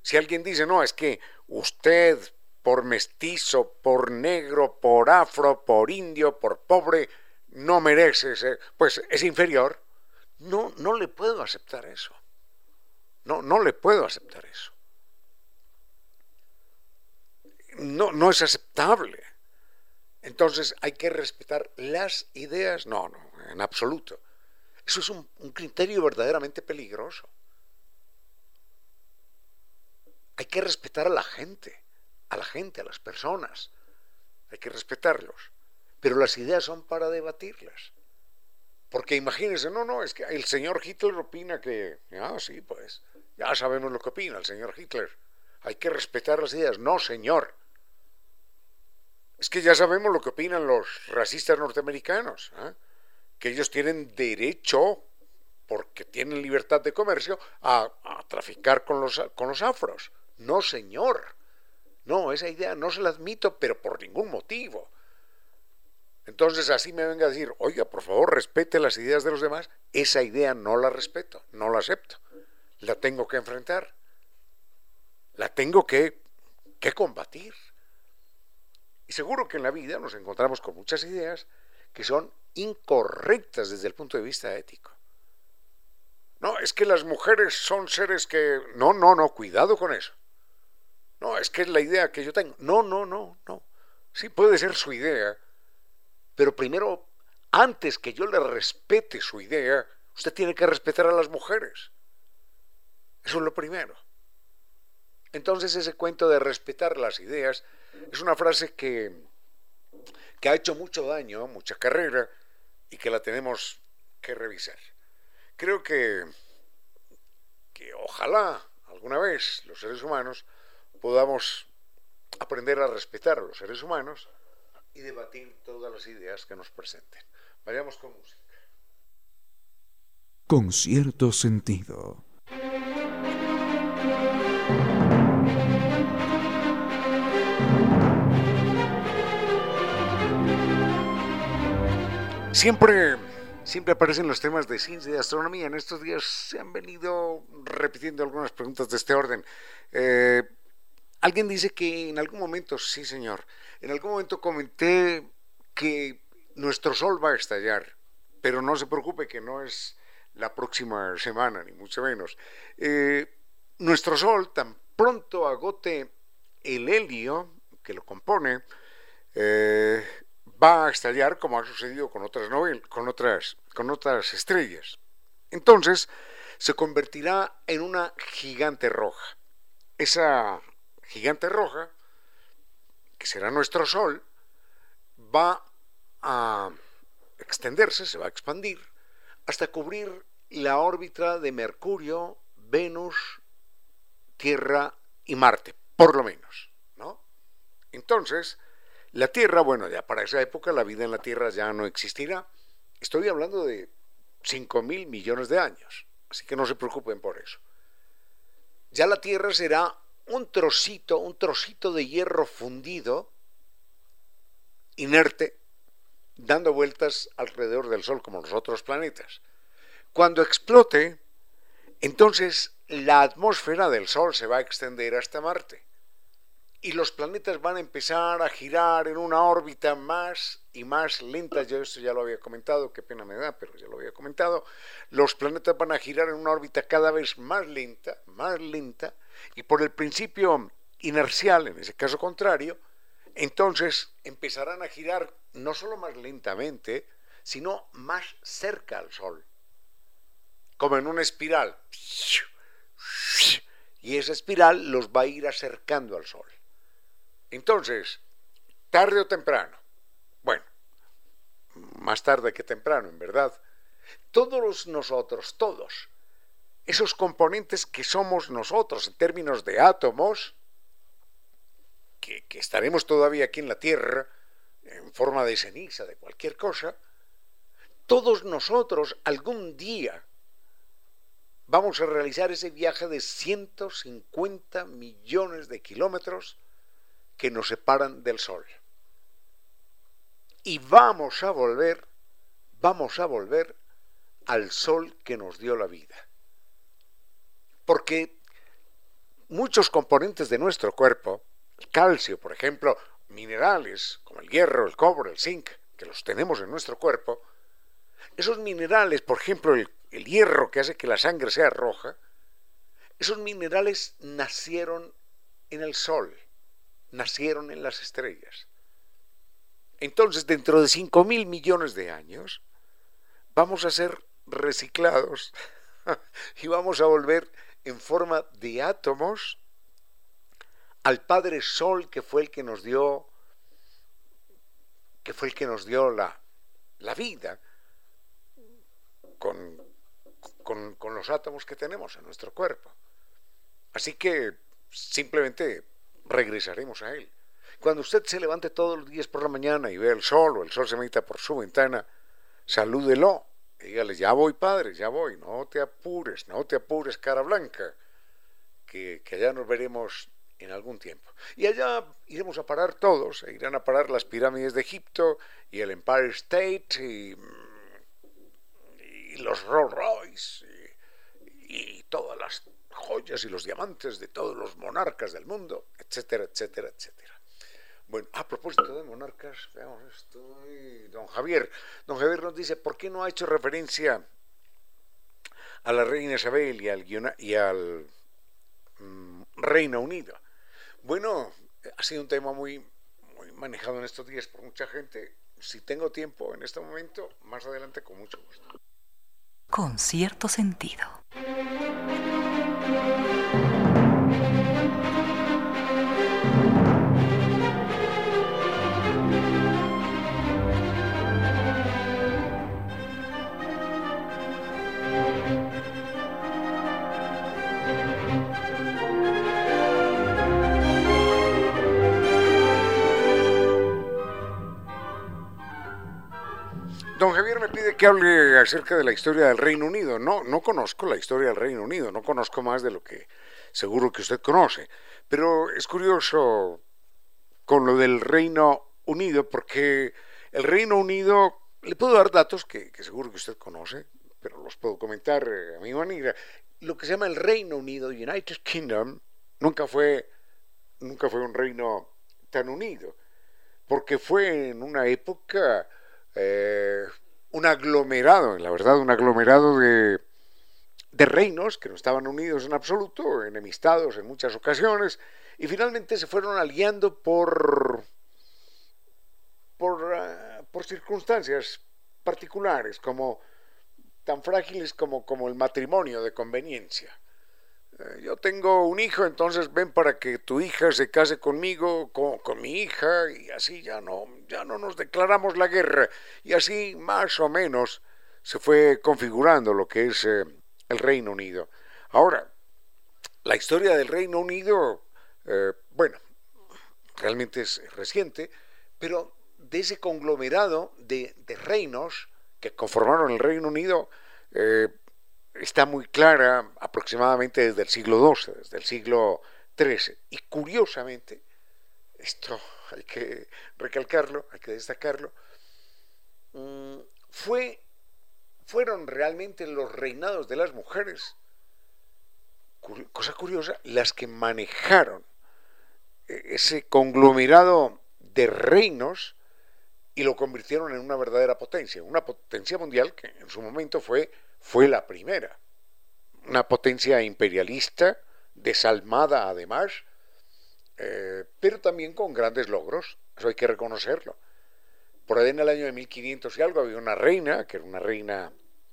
Si alguien dice, no, es que usted por mestizo, por negro, por afro, por indio, por pobre, no merece ser, pues es inferior, no, no le puedo aceptar eso. No, no le puedo aceptar eso. No, no es aceptable. Entonces hay que respetar las ideas. No, no, en absoluto. Eso es un, un criterio verdaderamente peligroso. Hay que respetar a la gente, a la gente, a las personas. Hay que respetarlos. Pero las ideas son para debatirlas. Porque imagínense, no, no, es que el señor Hitler opina que, ah, sí, pues, ya sabemos lo que opina el señor Hitler. Hay que respetar las ideas. No, señor. Es que ya sabemos lo que opinan los racistas norteamericanos, ¿eh? que ellos tienen derecho, porque tienen libertad de comercio, a, a traficar con los, con los afros. No, señor. No, esa idea no se la admito, pero por ningún motivo. Entonces así me venga a decir, oiga, por favor, respete las ideas de los demás. Esa idea no la respeto, no la acepto. La tengo que enfrentar. La tengo que, que combatir. Y seguro que en la vida nos encontramos con muchas ideas que son incorrectas desde el punto de vista ético. No, es que las mujeres son seres que... No, no, no, cuidado con eso. No, es que es la idea que yo tengo. No, no, no, no. Sí puede ser su idea, pero primero, antes que yo le respete su idea, usted tiene que respetar a las mujeres. Eso es lo primero. Entonces ese cuento de respetar las ideas es una frase que, que ha hecho mucho daño, mucha carrera, y que la tenemos que revisar. Creo que, que ojalá alguna vez los seres humanos podamos aprender a respetar a los seres humanos y debatir todas las ideas que nos presenten. Vayamos con música. Con cierto sentido. Siempre, siempre aparecen los temas de ciencia y astronomía. En estos días se han venido repitiendo algunas preguntas de este orden. Eh, Alguien dice que en algún momento, sí señor, en algún momento comenté que nuestro sol va a estallar, pero no se preocupe que no es la próxima semana, ni mucho menos. Eh, nuestro sol tan pronto agote el helio que lo compone, eh, va a estallar como ha sucedido con otras, con, otras, con otras estrellas. Entonces se convertirá en una gigante roja. Esa gigante roja, que será nuestro Sol, va a extenderse, se va a expandir, hasta cubrir la órbita de Mercurio, Venus, Tierra y Marte, por lo menos. ¿no? Entonces, la Tierra, bueno, ya para esa época la vida en la Tierra ya no existirá. Estoy hablando de 5 mil millones de años, así que no se preocupen por eso. Ya la Tierra será un trocito, un trocito de hierro fundido, inerte, dando vueltas alrededor del Sol como los otros planetas. Cuando explote, entonces la atmósfera del Sol se va a extender hasta Marte. y los planetas van a empezar a girar en una órbita más y más lenta. Yo esto ya lo había comentado, qué pena me da, pero ya lo había comentado. Los planetas van a girar en una órbita cada vez más lenta, más lenta, y por el principio inercial, en ese caso contrario, entonces empezarán a girar no solo más lentamente, sino más cerca al Sol, como en una espiral. Y esa espiral los va a ir acercando al Sol. Entonces, tarde o temprano, bueno, más tarde que temprano, en verdad, todos nosotros, todos, esos componentes que somos nosotros en términos de átomos, que, estaremos todavía aquí en la Tierra, en forma de ceniza, de cualquier cosa, todos nosotros algún día vamos a realizar ese viaje de 150 millones de kilómetros que nos separan del Sol. Y vamos a volver, vamos a volver al Sol que nos dio la vida. Porque muchos componentes de nuestro cuerpo, el calcio, por ejemplo, minerales como el hierro, el cobre, el zinc, que los tenemos en nuestro cuerpo, esos minerales, por ejemplo, el, hierro que hace que la sangre sea roja, esos minerales nacieron en el Sol nacieron en las estrellas. Entonces, dentro de 5 mil millones de años, vamos a ser reciclados y vamos a volver en forma de átomos al Padre Sol que fue el que nos dio que fue el que nos dio la vida con, con, con los átomos que tenemos en nuestro cuerpo. Así que simplemente regresaremos a Él. Cuando usted se levante todos los días por la mañana y vea el sol o el sol se meta por su ventana, salúdelo. Dígale, ya voy, padre, ya voy, no te apures, no te apures, cara blanca, que, que allá nos veremos en algún tiempo. Y allá iremos a parar todos, e irán a parar las pirámides de Egipto y el Empire State y, y los Rolls Royce y, y todas las joyas y los diamantes de todos los monarcas del mundo, etcétera, etcétera, etcétera. Bueno, a propósito de monarcas, veamos esto. Don Javier, don Javier nos dice, ¿por qué no ha hecho referencia a la reina Isabel y al, y al mm, Reino Unido? Bueno, ha sido un tema muy, muy manejado en estos días por mucha gente. Si tengo tiempo en este momento, más adelante con mucho gusto. Con cierto sentido. Don Javier me pide que hable acerca de la historia del Reino Unido. No, no conozco la historia del Reino Unido, no conozco más de lo que seguro que usted conoce. Pero es curioso con lo del Reino Unido, porque el Reino Unido, le puedo dar datos que, seguro que usted conoce, pero los puedo comentar eh, a mi manera. Lo que se llama el Reino Unido, United Kingdom, nunca fue, nunca fue un reino tan unido, porque fue en una época eh, un aglomerado, la verdad, un aglomerado de, de reinos que no estaban unidos en absoluto, enemistados en muchas ocasiones, y finalmente se fueron aliando por, por, uh, por circunstancias particulares, como tan frágiles como, como el matrimonio de conveniencia. Eh, yo tengo un hijo, entonces ven para que tu hija se case conmigo, con, con, mi hija, y así ya no, ya no nos declaramos la guerra. Y así más o menos se fue configurando lo que es eh, el Reino Unido. Ahora, la historia del Reino Unido, eh, bueno, realmente es reciente, pero de ese conglomerado de, de reinos que conformaron el Reino Unido, eh, está muy clara aproximadamente desde el siglo XII, desde el siglo XIII. Y curiosamente, esto hay que recalcarlo, hay que destacarlo, mm, fue, fueron realmente los reinados de las mujeres, cosa curiosa, las que manejaron ese conglomerado de reinos y lo convirtieron en una verdadera potencia, una potencia mundial que en su momento fue, fue la primera, una potencia imperialista, desalmada además, eh, pero también con grandes logros, eso hay que reconocerlo. Por ahí en el año de 1500 y algo había una reina, que era una reina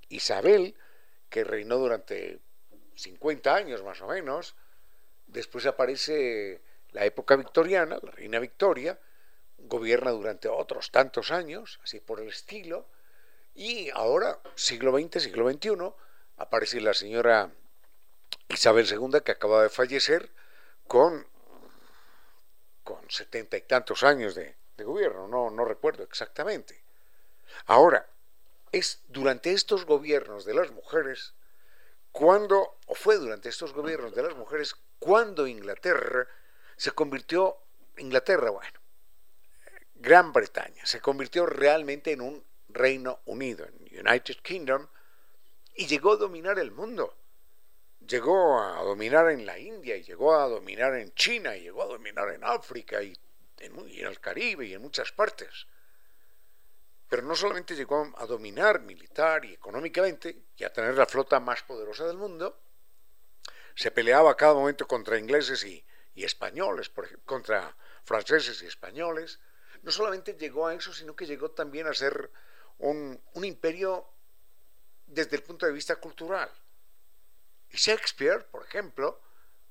Isabel, que reinó durante 50 años más o menos. Después aparece la época victoriana, la reina Victoria, gobierna durante otros tantos años, así por el estilo. Y ahora, siglo XX, siglo XXI, aparece la señora Isabel II, que acaba de fallecer, con, con setenta y tantos años de, de gobierno, no, no recuerdo exactamente. Ahora, es durante estos gobiernos de las mujeres, cuando, o fue durante estos gobiernos de las mujeres, cuando Inglaterra se convirtió, Inglaterra, bueno, Gran Bretaña, se convirtió realmente en un Reino Unido, en United Kingdom, y llegó a dominar el mundo. Llegó a dominar en la India, y llegó a dominar en China, y llegó a dominar en África, y en, el Caribe, y en muchas partes. Pero no solamente llegó a dominar militar y económicamente, y a tener la flota más poderosa del mundo, se peleaba a cada momento contra ingleses y, españoles, por contra franceses y españoles, no solamente llegó a eso, sino que llegó también a ser un, imperio desde el punto de vista cultural. Y Shakespeare, por ejemplo,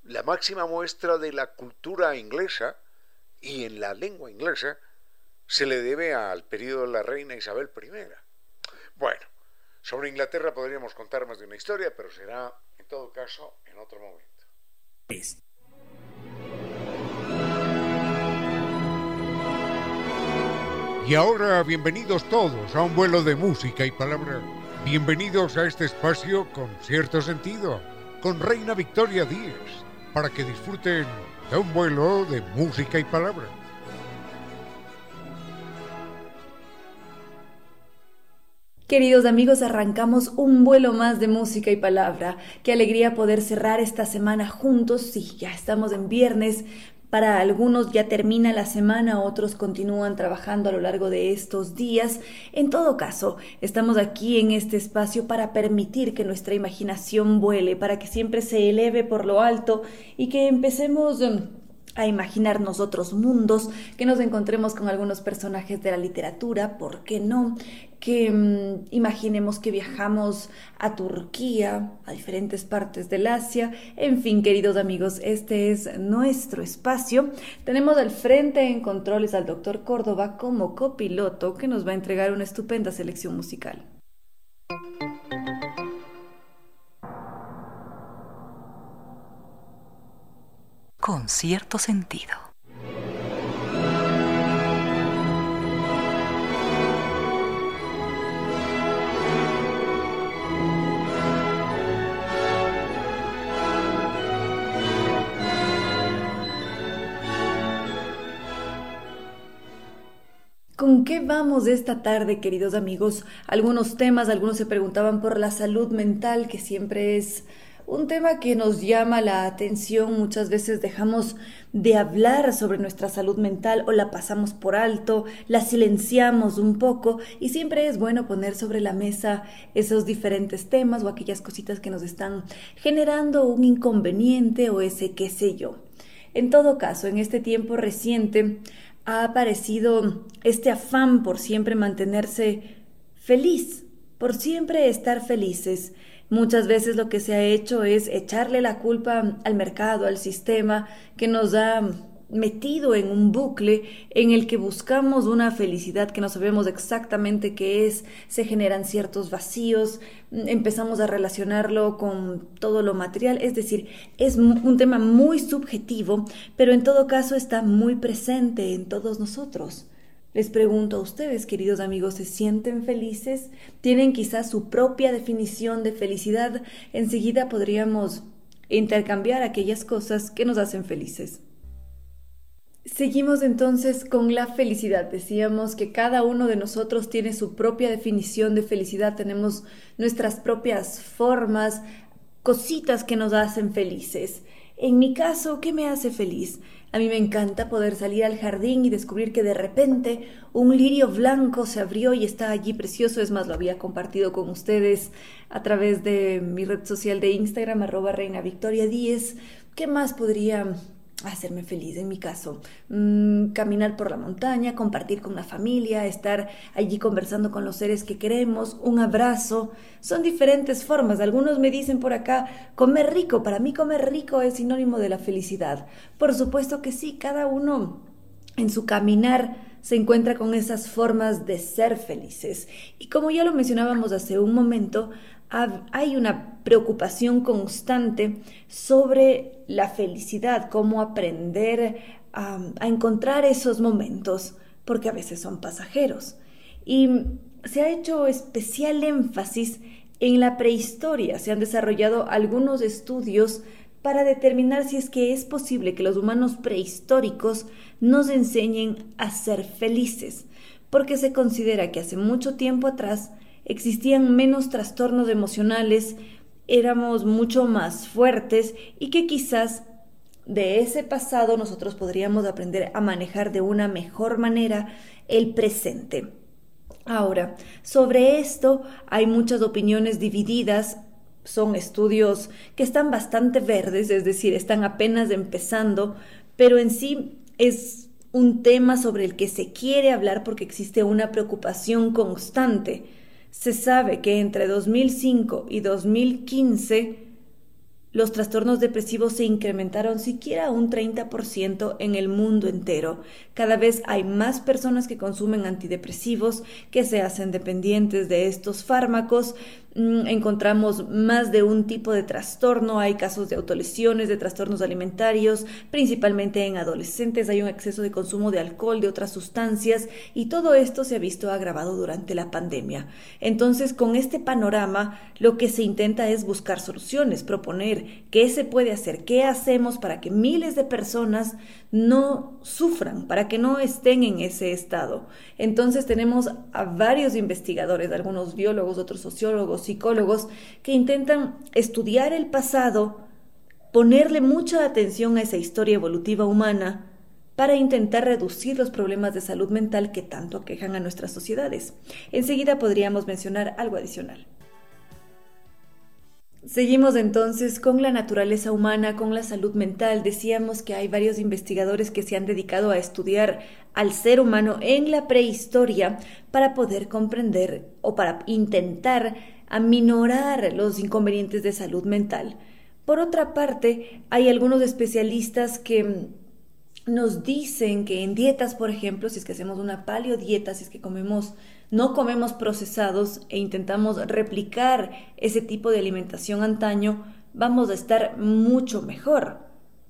la máxima muestra de la cultura inglesa y en la lengua inglesa se le debe al periodo de la reina Isabel I. Bueno, sobre Inglaterra podríamos contar más de una historia, pero será en todo caso en otro momento. Y ahora bienvenidos todos a un vuelo de música y palabra. Bienvenidos a este espacio con cierto sentido, con Reina Victoria Díez, para que disfruten de un vuelo de música y palabra. Queridos amigos, arrancamos un vuelo más de música y palabra. Qué alegría poder cerrar esta semana juntos. Sí, ya estamos en viernes, para algunos ya termina la semana, otros continúan trabajando a lo largo de estos días. En todo caso, estamos aquí en este espacio para permitir que nuestra imaginación vuele, para que siempre se eleve por lo alto y que empecemos em, a imaginarnos otros mundos, que nos encontremos con algunos personajes de la literatura, ¿por qué no? Que mm, imaginemos que viajamos a Turquía, a diferentes partes del Asia, en fin, queridos amigos, este es nuestro espacio. Tenemos al frente en controles al doctor Córdoba como copiloto que nos va a entregar una estupenda selección musical. Con cierto sentido. ¿Con qué vamos esta tarde, queridos amigos? Algunos temas, algunos se preguntaban por la salud mental, que siempre es un tema que nos llama la atención, muchas veces dejamos de hablar sobre nuestra salud mental o la pasamos por alto, la silenciamos un poco y siempre es bueno poner sobre la mesa esos diferentes temas o aquellas cositas que nos están generando un inconveniente o ese qué sé yo. En todo caso, en este tiempo reciente ha aparecido este afán por siempre mantenerse feliz, por siempre estar felices, Muchas veces lo que se ha hecho es echarle la culpa al mercado, al sistema, que nos ha metido en un bucle en el que buscamos una felicidad que no sabemos exactamente qué es, se generan ciertos vacíos, empezamos a relacionarlo con todo lo material, es decir, es un tema muy subjetivo, pero en todo caso está muy presente en todos nosotros. Les pregunto a ustedes, queridos amigos, ¿se sienten felices? ¿Tienen quizás su propia definición de felicidad? Enseguida podríamos intercambiar aquellas cosas que nos hacen felices. Seguimos entonces con la felicidad. Decíamos que cada uno de nosotros tiene su propia definición de felicidad, tenemos nuestras propias formas, cositas que nos hacen felices. En mi caso, ¿qué me hace feliz? A mí me encanta poder salir al jardín y descubrir que de repente un lirio blanco se abrió y está allí precioso. Es más, lo había compartido con ustedes a través de mi red social de Instagram, arroba reina Victoria 10. ¿Qué más podría hacerme feliz en mi caso. Mm, caminar por la montaña, compartir con la familia, estar allí conversando con los seres que queremos, un abrazo. Son diferentes formas. Algunos me dicen por acá, comer rico. Para mí comer rico es sinónimo de la felicidad. Por supuesto que sí, cada uno en su caminar se encuentra con esas formas de ser felices. Y como ya lo mencionábamos hace un momento, hay una preocupación constante sobre la felicidad, cómo aprender a, encontrar esos momentos, porque a veces son pasajeros. Y se ha hecho especial énfasis en la prehistoria. Se han desarrollado algunos estudios para determinar si es que es posible que los humanos prehistóricos nos enseñen a ser felices, porque se considera que hace mucho tiempo atrás existían menos trastornos emocionales, éramos mucho más fuertes y que quizás de ese pasado nosotros podríamos aprender a manejar de una mejor manera el presente. Ahora, sobre esto hay muchas opiniones divididas, son estudios que están bastante verdes, es decir, están apenas empezando, pero en sí es un tema sobre el que se quiere hablar porque existe una preocupación constante se sabe que entre 2005 y 2015 los trastornos depresivos se incrementaron siquiera un 30% en el mundo entero. Cada vez hay más personas que consumen antidepresivos, que se hacen dependientes de estos fármacos, encontramos más de un tipo de trastorno, hay casos de autolesiones, de trastornos alimentarios, principalmente en adolescentes, hay un exceso de consumo de alcohol, de otras sustancias y todo esto se ha visto agravado durante la pandemia. Entonces, con este panorama, lo que se intenta es buscar soluciones, proponer qué se puede hacer, qué hacemos para que miles de personas no sufran, para que no estén en ese estado. Entonces tenemos a varios investigadores, algunos biólogos, otros sociólogos, psicólogos, que intentan estudiar el pasado, ponerle mucha atención a esa historia evolutiva humana, para intentar reducir los problemas de salud mental que tanto aquejan a nuestras sociedades. Enseguida podríamos mencionar algo adicional. Seguimos entonces con la naturaleza humana, con la salud mental. Decíamos que hay varios investigadores que se han dedicado a estudiar al ser humano en la prehistoria para poder comprender o para intentar aminorar los inconvenientes de salud mental. Por otra parte, hay algunos especialistas que nos dicen que en dietas, por ejemplo, si es que hacemos una paleodieta, si es que comemos no comemos procesados e intentamos replicar ese tipo de alimentación antaño, vamos a estar mucho mejor.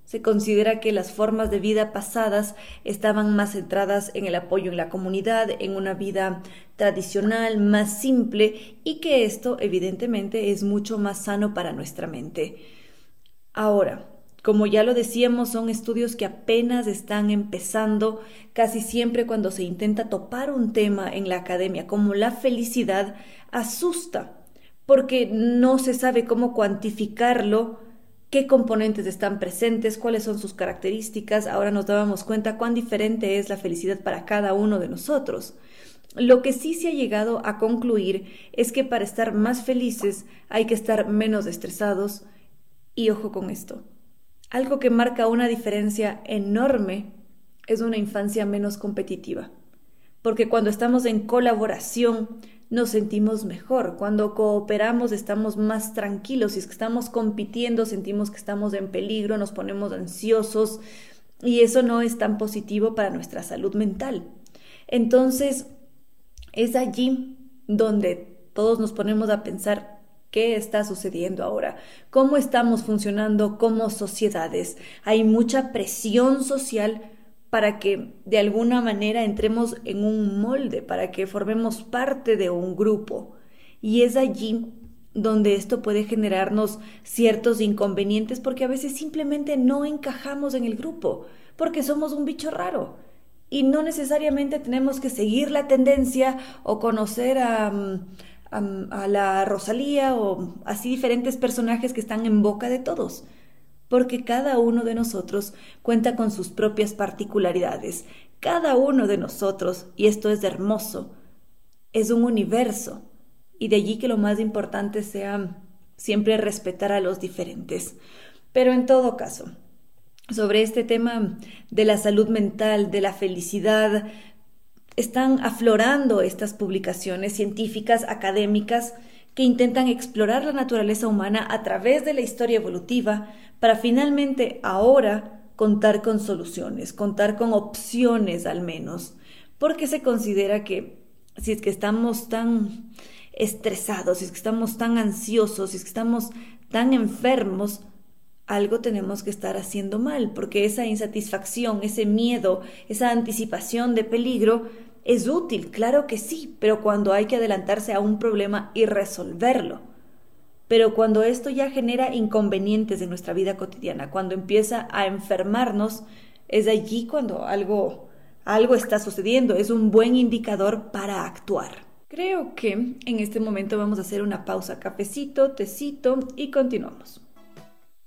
Se considera que las formas de vida pasadas estaban más centradas en el apoyo en la comunidad, en una vida tradicional, más simple, y que esto evidentemente es mucho más sano para nuestra mente. Ahora, como ya lo decíamos, son estudios que apenas están empezando. Casi siempre cuando se intenta topar un tema en la academia como la felicidad, asusta, porque no se sabe cómo cuantificarlo, qué componentes están presentes, cuáles son sus características. Ahora nos dábamos cuenta cuán diferente es la felicidad para cada uno de nosotros. Lo que sí se ha llegado a concluir es que para estar más felices hay que estar menos estresados. Y ojo con esto, algo que marca una diferencia enorme es una infancia menos competitiva, porque cuando estamos en colaboración nos sentimos mejor, cuando cooperamos estamos más tranquilos, si es que estamos compitiendo sentimos que estamos en peligro, nos ponemos ansiosos y eso no es tan positivo para nuestra salud mental. Entonces, es allí donde todos nos ponemos a pensar ¿Qué está sucediendo ahora? ¿Cómo estamos funcionando como sociedades? Hay mucha presión social para que de alguna manera entremos en un molde, para que formemos parte de un grupo. Y es allí donde esto puede generarnos ciertos inconvenientes porque a veces simplemente no encajamos en el grupo, porque somos un bicho raro. Y no necesariamente tenemos que seguir la tendencia o conocer a... Mm, a, la Rosalía o así diferentes personajes que están en boca de todos. Porque cada uno de nosotros cuenta con sus propias particularidades. Cada uno de nosotros, y esto es hermoso, es un universo, y de allí que lo más importante sea siempre respetar a los diferentes. Pero en todo caso, sobre este tema de la salud mental, de la felicidad, están aflorando estas publicaciones científicas, académicas, que intentan explorar la naturaleza humana a través de la historia evolutiva para finalmente ahora contar con soluciones, contar con opciones al menos, porque se considera que si es que estamos tan estresados, si es que estamos tan ansiosos, si es que estamos tan enfermos, algo tenemos que estar haciendo mal, porque esa insatisfacción, ese miedo, esa anticipación de peligro es útil, claro que sí, pero cuando hay que adelantarse a un problema y resolverlo. Pero cuando esto ya genera inconvenientes en nuestra vida cotidiana, cuando empieza a enfermarnos, es allí cuando algo algo está sucediendo, es un buen indicador para actuar. Creo que en este momento vamos a hacer una pausa, cafecito, tecito y continuamos.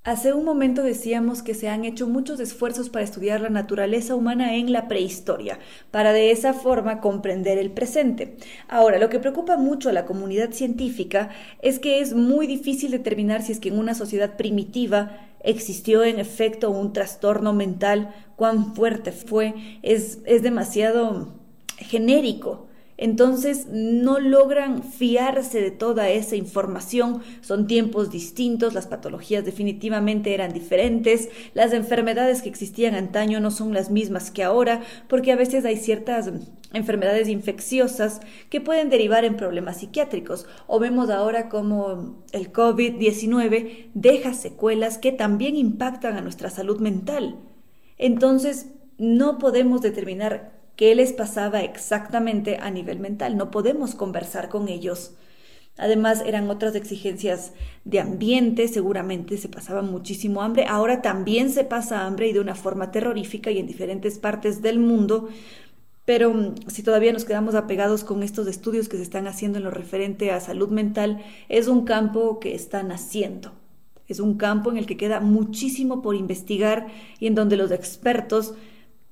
Hace un momento decíamos que se han hecho muchos esfuerzos para estudiar la naturaleza humana en la prehistoria, para de esa forma comprender el presente. Ahora, lo que preocupa mucho a la comunidad científica es que es muy difícil determinar si es que en una sociedad primitiva existió en efecto un trastorno mental, cuán fuerte fue, es, es demasiado genérico entonces no logran fiarse de toda esa información, son tiempos distintos, las patologías definitivamente eran diferentes, las enfermedades que existían antaño no son las mismas que ahora, porque a veces hay ciertas enfermedades infecciosas que pueden derivar en problemas psiquiátricos, o vemos ahora como el COVID-19 deja secuelas que también impactan a nuestra salud mental. Entonces, no podemos determinar qué les pasaba exactamente a nivel mental. No podemos conversar con ellos. Además, eran otras exigencias de ambiente, seguramente se pasaba muchísimo hambre. Ahora también se pasa hambre y de una forma terrorífica y en diferentes partes del mundo. Pero mm, si todavía nos quedamos apegados con estos estudios que se están haciendo en lo referente a salud mental, es un campo que están haciendo. Es un campo en el que queda muchísimo por investigar y en donde los expertos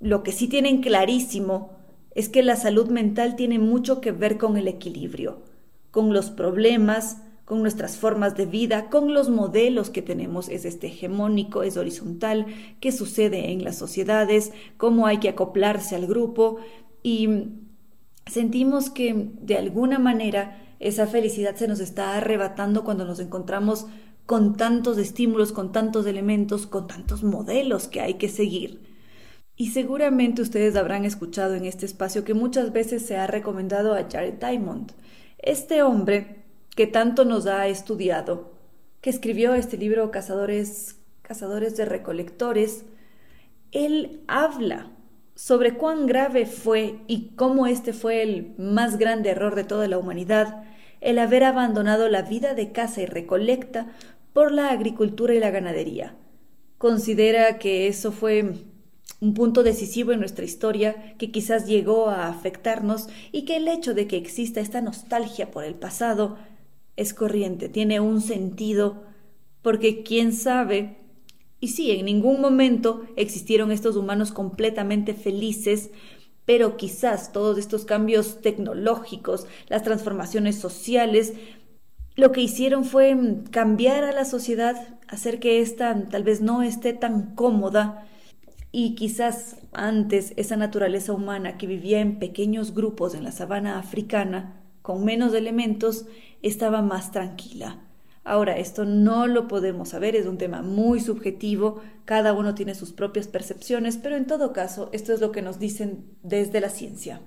lo que sí tienen clarísimo es que la salud mental tiene mucho que ver con el equilibrio, con los problemas, con nuestras formas de vida, con los modelos que tenemos, es este hegemónico, es horizontal, qué sucede en las sociedades, cómo hay que acoplarse al grupo y sentimos que de alguna manera esa felicidad se nos está arrebatando cuando nos encontramos con tantos estímulos, con tantos elementos, con tantos modelos que hay que seguir. Y seguramente ustedes habrán escuchado en este espacio que muchas veces se ha recomendado a Jared Diamond, este hombre que tanto nos ha estudiado, que escribió este libro Cazadores, Cazadores de Recolectores. Él habla sobre cuán grave fue y cómo este fue el más grande error de toda la humanidad, el haber abandonado la vida de caza y recolecta por la agricultura y la ganadería. Considera que eso fue un punto decisivo en nuestra historia que quizás llegó a afectarnos y que el hecho de que exista esta nostalgia por el pasado es corriente, tiene un sentido, porque quién sabe, y sí, en ningún momento existieron estos humanos completamente felices, pero quizás todos estos cambios tecnológicos, las transformaciones sociales, lo que hicieron fue cambiar a la sociedad, hacer que ésta tal vez no esté tan cómoda, y quizás antes esa naturaleza humana que vivía en pequeños grupos en la sabana africana, con menos elementos, estaba más tranquila. Ahora, esto no lo podemos saber, es un tema muy subjetivo, cada uno tiene sus propias percepciones, pero en todo caso, esto es lo que nos dicen desde la ciencia.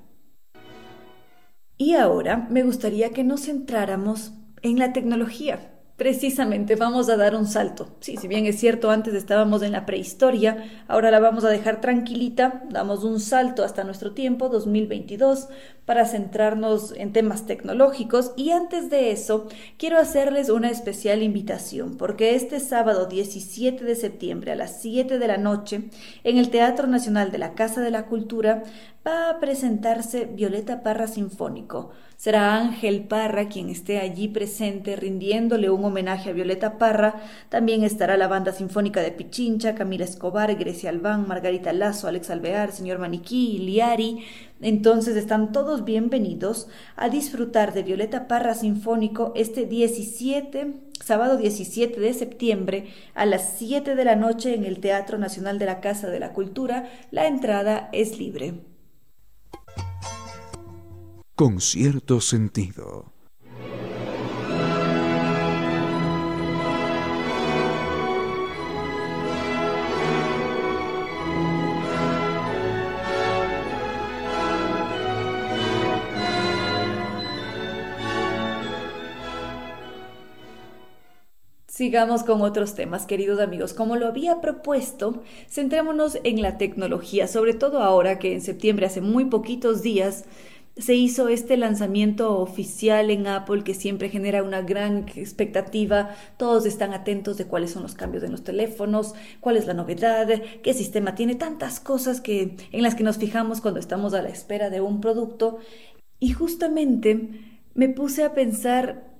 Y ahora me gustaría que nos centráramos en la tecnología. Precisamente, vamos a dar un salto. Sí, si bien es cierto, antes estábamos en la prehistoria, ahora la vamos a dejar tranquilita, damos un salto hasta nuestro tiempo, 2022, para centrarnos en temas tecnológicos y antes de eso, quiero hacerles una especial invitación, porque este sábado 17 de septiembre a las 7 de la noche, en el Teatro Nacional de la Casa de la Cultura, va a presentarse Violeta Parra Sinfónico. Será Ángel Parra quien esté allí presente rindiéndole un homenaje a Violeta Parra. También estará la banda sinfónica de Pichincha, Camila Escobar, Grecia Albán, Margarita Lazo, Alex Alvear, señor Maniquí, Liari. Entonces están todos bienvenidos a disfrutar de Violeta Parra Sinfónico este 17, sábado 17 de septiembre a las 7 de la noche en el Teatro Nacional de la Casa de la Cultura. La entrada es libre con cierto sentido. Sigamos con otros temas, queridos amigos. Como lo había propuesto, centrémonos en la tecnología, sobre todo ahora que en septiembre, hace muy poquitos días, se hizo este lanzamiento oficial en Apple que siempre genera una gran expectativa. Todos están atentos de cuáles son los cambios en los teléfonos, cuál es la novedad, qué sistema tiene, tantas cosas que, en las que nos fijamos cuando estamos a la espera de un producto. Y justamente me puse a pensar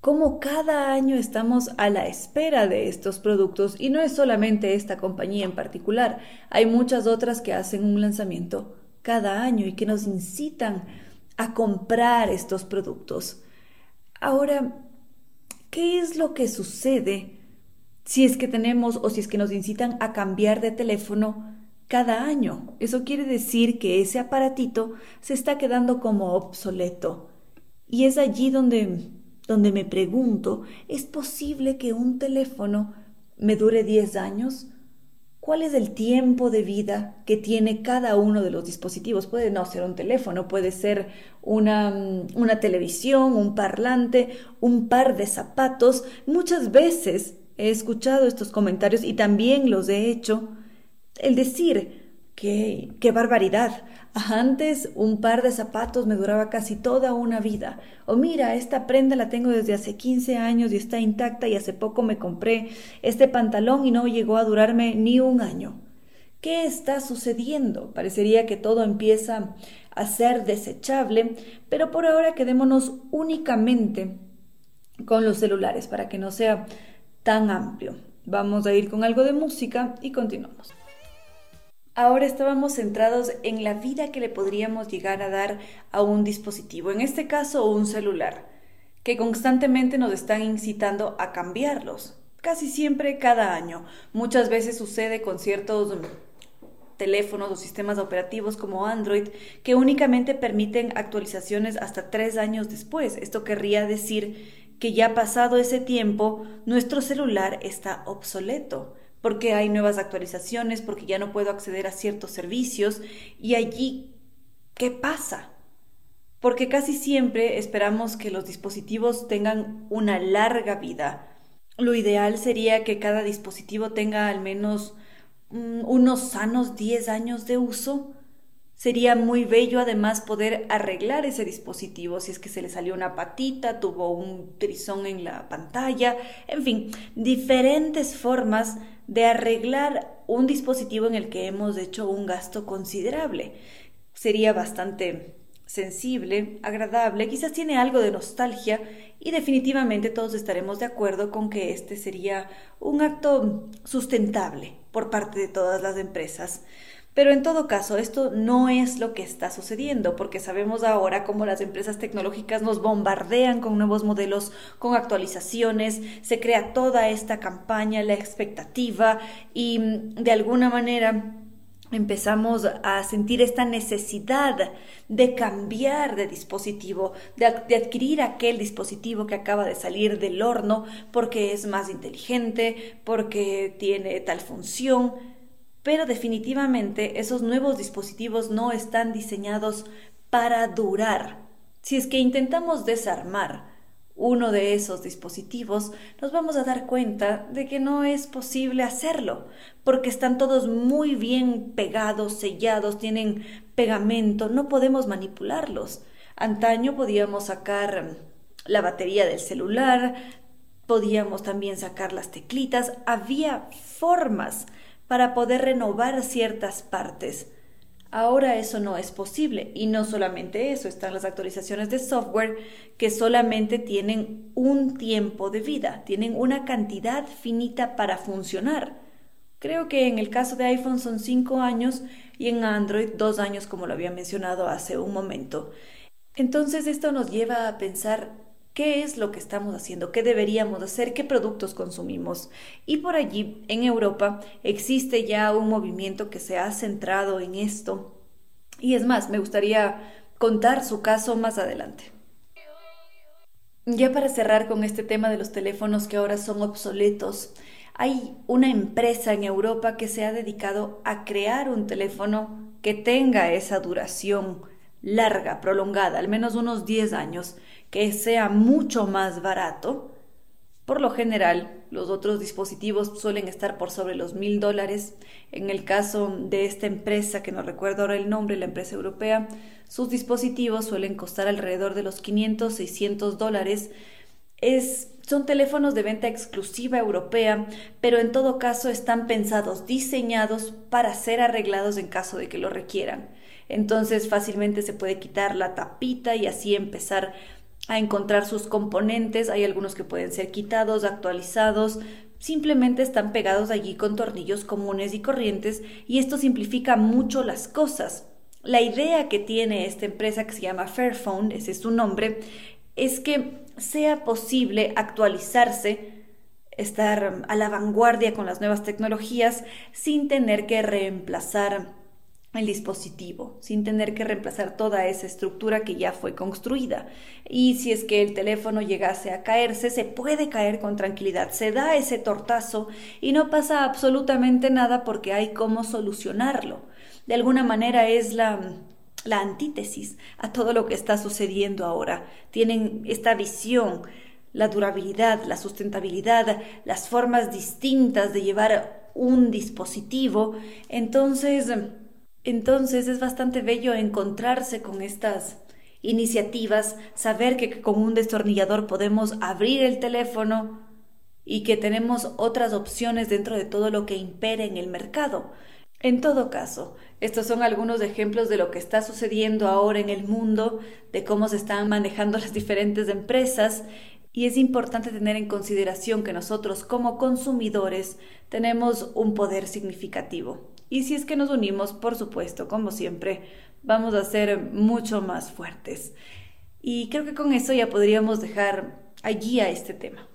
cómo cada año estamos a la espera de estos productos y no es solamente esta compañía en particular, hay muchas otras que hacen un lanzamiento cada año y que nos incitan a comprar estos productos. Ahora, ¿qué es lo que sucede si es que tenemos o si es que nos incitan a cambiar de teléfono cada año? Eso quiere decir que ese aparatito se está quedando como obsoleto. Y es allí donde, donde me pregunto, ¿es posible que un teléfono me dure 10 años? cuál es el tiempo de vida que tiene cada uno de los dispositivos. Puede no ser un teléfono, puede ser una, una, televisión, un parlante, un par de zapatos. Muchas veces he escuchado estos comentarios y también los he hecho. El decir, qué, qué barbaridad, antes un par de zapatos me duraba casi toda una vida. O mira, esta prenda la tengo desde hace 15 años y está intacta y hace poco me compré este pantalón y no llegó a durarme ni un año. ¿Qué está sucediendo? Parecería que todo empieza a ser desechable, pero por ahora quedémonos únicamente con los celulares para que no sea tan amplio. Vamos a ir con algo de música y continuamos. Ahora estábamos centrados en la vida que le podríamos llegar a dar a un dispositivo, en este caso un celular, que constantemente nos están incitando a cambiarlos, casi siempre cada año. Muchas veces sucede con ciertos teléfonos o sistemas operativos como Android que únicamente permiten actualizaciones hasta tres años después. Esto querría decir que ya pasado ese tiempo nuestro celular está obsoleto porque hay nuevas actualizaciones, porque ya no puedo acceder a ciertos servicios y allí, ¿qué pasa? Porque casi siempre esperamos que los dispositivos tengan una larga vida. Lo ideal sería que cada dispositivo tenga al menos mm, unos sanos 10 años de uso. Sería muy bello además poder arreglar ese dispositivo si es que se le salió una patita, tuvo un trizón en la pantalla, en fin, diferentes formas de arreglar un dispositivo en el que hemos hecho un gasto considerable. Sería bastante sensible, agradable, quizás tiene algo de nostalgia y definitivamente todos estaremos de acuerdo con que este sería un acto sustentable por parte de todas las empresas. Pero en todo caso, esto no es lo que está sucediendo, porque sabemos ahora cómo las empresas tecnológicas nos bombardean con nuevos modelos, con actualizaciones, se crea toda esta campaña, la expectativa y mm, de alguna manera empezamos a sentir esta necesidad de cambiar de dispositivo, de, de, adquirir aquel dispositivo que acaba de salir del horno porque es más inteligente, porque tiene tal función pero definitivamente esos nuevos dispositivos no están diseñados para durar. Si es que intentamos desarmar uno de esos dispositivos, nos vamos a dar cuenta de que no es posible hacerlo, porque están todos muy bien pegados, sellados, tienen pegamento, no podemos manipularlos. Antaño podíamos sacar la batería del celular, podíamos también sacar las teclitas, había formas para poder renovar ciertas partes. Ahora eso no es posible y no solamente eso, están las actualizaciones de software que solamente tienen un tiempo de vida, tienen una cantidad finita para funcionar. Creo que en el caso de iPhone son cinco años y en Android dos años como lo había mencionado hace un momento. Entonces esto nos lleva a pensar qué es lo que estamos haciendo, qué deberíamos hacer, qué productos consumimos. Y por allí, en Europa, existe ya un movimiento que se ha centrado en esto. Y es más, me gustaría contar su caso más adelante. Ya para cerrar con este tema de los teléfonos que ahora son obsoletos, hay una empresa en Europa que se ha dedicado a crear un teléfono que tenga esa duración larga, prolongada, al menos unos 10 años, que sea mucho más barato. Por lo general, los otros dispositivos suelen estar por sobre los mil dólares. En el caso de esta empresa, que no recuerdo ahora el nombre, la empresa europea, sus dispositivos suelen costar alrededor de los 500, 600 dólares. Es, son teléfonos de venta exclusiva europea, pero en todo caso están pensados, diseñados para ser arreglados en caso de que lo requieran. Entonces fácilmente se puede quitar la tapita y así empezar a encontrar sus componentes. Hay algunos que pueden ser quitados, actualizados, simplemente están pegados allí con tornillos comunes y corrientes y esto simplifica mucho las cosas. La idea que tiene esta empresa que se llama Fairphone, ese es su nombre, es que sea posible actualizarse, estar a la vanguardia con las nuevas tecnologías sin tener que reemplazar el dispositivo, sin tener que reemplazar toda esa estructura que ya fue construida. Y si es que el teléfono llegase a caerse, se puede caer con tranquilidad, se da ese tortazo y no pasa absolutamente nada porque hay cómo solucionarlo. De alguna manera es la la antítesis a todo lo que está sucediendo ahora. Tienen esta visión, la durabilidad, la sustentabilidad, las formas distintas de llevar un dispositivo. Entonces, entonces es bastante bello encontrarse con estas iniciativas, saber que con un destornillador podemos abrir el teléfono y que tenemos otras opciones dentro de todo lo que impera en el mercado. En todo caso, estos son algunos ejemplos de lo que está sucediendo ahora en el mundo, de cómo se están manejando las diferentes empresas y es importante tener en consideración que nosotros como consumidores tenemos un poder significativo. Y si es que nos unimos, por supuesto, como siempre, vamos a ser mucho más fuertes. Y creo que con eso ya podríamos dejar allí a este tema.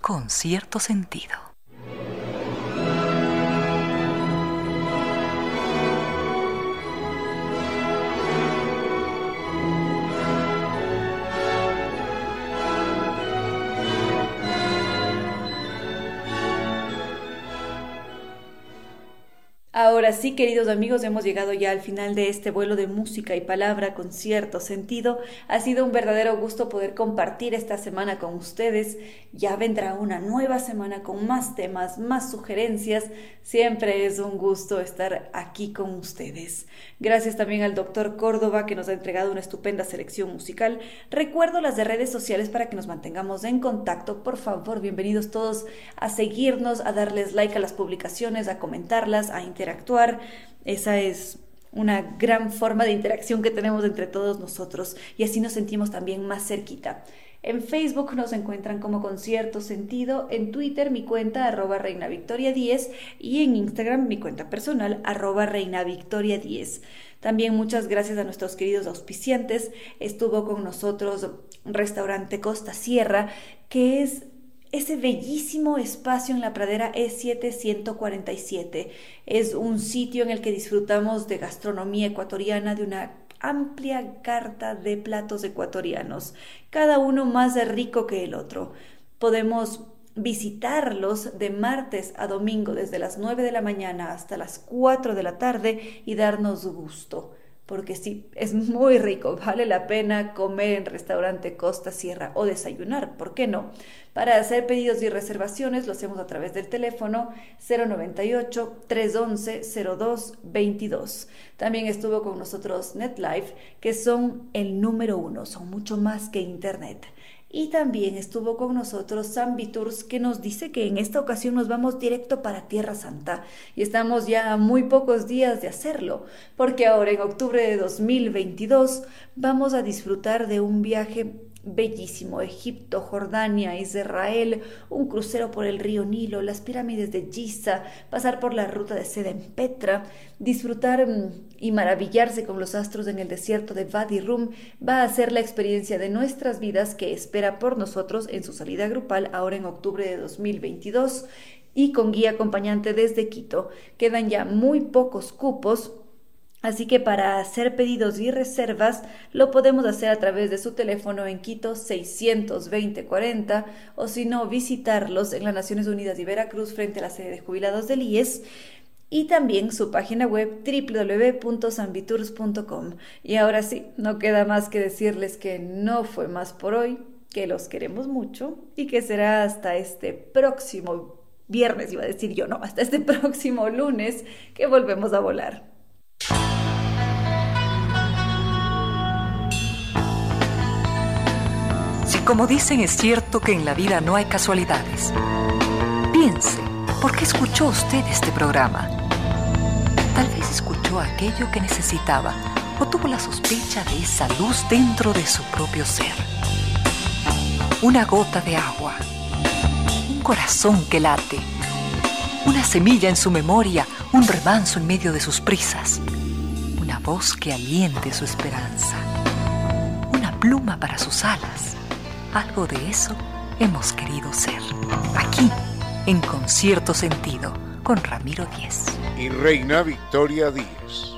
Con cierto sentido. Ahora sí, queridos amigos, hemos llegado ya al final de este vuelo de música y palabra con cierto sentido. Ha sido un verdadero gusto poder compartir esta semana con ustedes. Ya vendrá una nueva semana con más temas, más sugerencias. Siempre es un gusto estar aquí con ustedes. Gracias también al doctor Córdoba que nos ha entregado una estupenda selección musical. Recuerdo las de redes sociales para que nos mantengamos en contacto. Por favor, bienvenidos todos a seguirnos, a darles like a las publicaciones, a comentarlas, a interactuar interactuar. Esa es una gran forma de interacción que tenemos entre todos nosotros y así nos sentimos también más cerquita. En Facebook nos encuentran como con cierto sentido, en Twitter mi cuenta arroba reina victoria 10 y en Instagram mi cuenta personal arroba reina victoria 10. También muchas gracias a nuestros queridos auspiciantes. Estuvo con nosotros Restaurante Costa Sierra, que es ese bellísimo espacio en la pradera E747. Es un sitio en el que disfrutamos de gastronomía ecuatoriana, de una amplia carta de platos ecuatorianos, cada uno más rico que el otro. Podemos visitarlos de martes a domingo desde las 9 de la mañana hasta las 4 de la tarde y darnos gusto porque sí, es muy rico, vale la pena comer en restaurante Costa Sierra o desayunar, ¿por qué no? Para hacer pedidos y reservaciones lo hacemos a través del teléfono 098-311-0222. También estuvo con nosotros NetLife, que son el número uno, son mucho más que Internet. Y también estuvo con nosotros Zambi Tours que nos dice que en esta ocasión nos vamos directo para Tierra Santa. Y estamos ya a muy pocos días de hacerlo, porque ahora en octubre de 2022 vamos a disfrutar de un viaje bellísimo, Egipto, Jordania, Israel, un crucero por el río Nilo, las pirámides de Giza, pasar por la ruta de seda en Petra, disfrutar mm, y maravillarse con los astros en el desierto de Wadi Rum va a ser la experiencia de nuestras vidas que espera por nosotros en su salida grupal ahora en octubre de 2022 y con guía acompañante desde Quito. Quedan ya muy pocos cupos Así que para hacer pedidos y reservas lo podemos hacer a través de su teléfono en Quito 62040 o si no visitarlos en las Naciones Unidas y Veracruz frente a la sede de jubilados del IES y también su página web www.sambitours.com. Y ahora sí, no queda más que decirles que no fue más por hoy, que los queremos mucho y que será hasta este próximo viernes, iba a decir yo, no, hasta este próximo lunes que volvemos a volar. Si como dicen es cierto que en la vida no hay casualidades, piense, ¿por qué escuchó usted este programa? Tal vez escuchó aquello que necesitaba o tuvo la sospecha de esa luz dentro de su propio ser. Una gota de agua, un corazón que late, una semilla en su memoria, un remanso en medio de sus prisas, una voz que aliente su esperanza, una pluma para sus alas. Algo de eso hemos querido ser. Aquí, en Concierto Sentido, con Ramiro Díez. Y Reina Victoria Díez.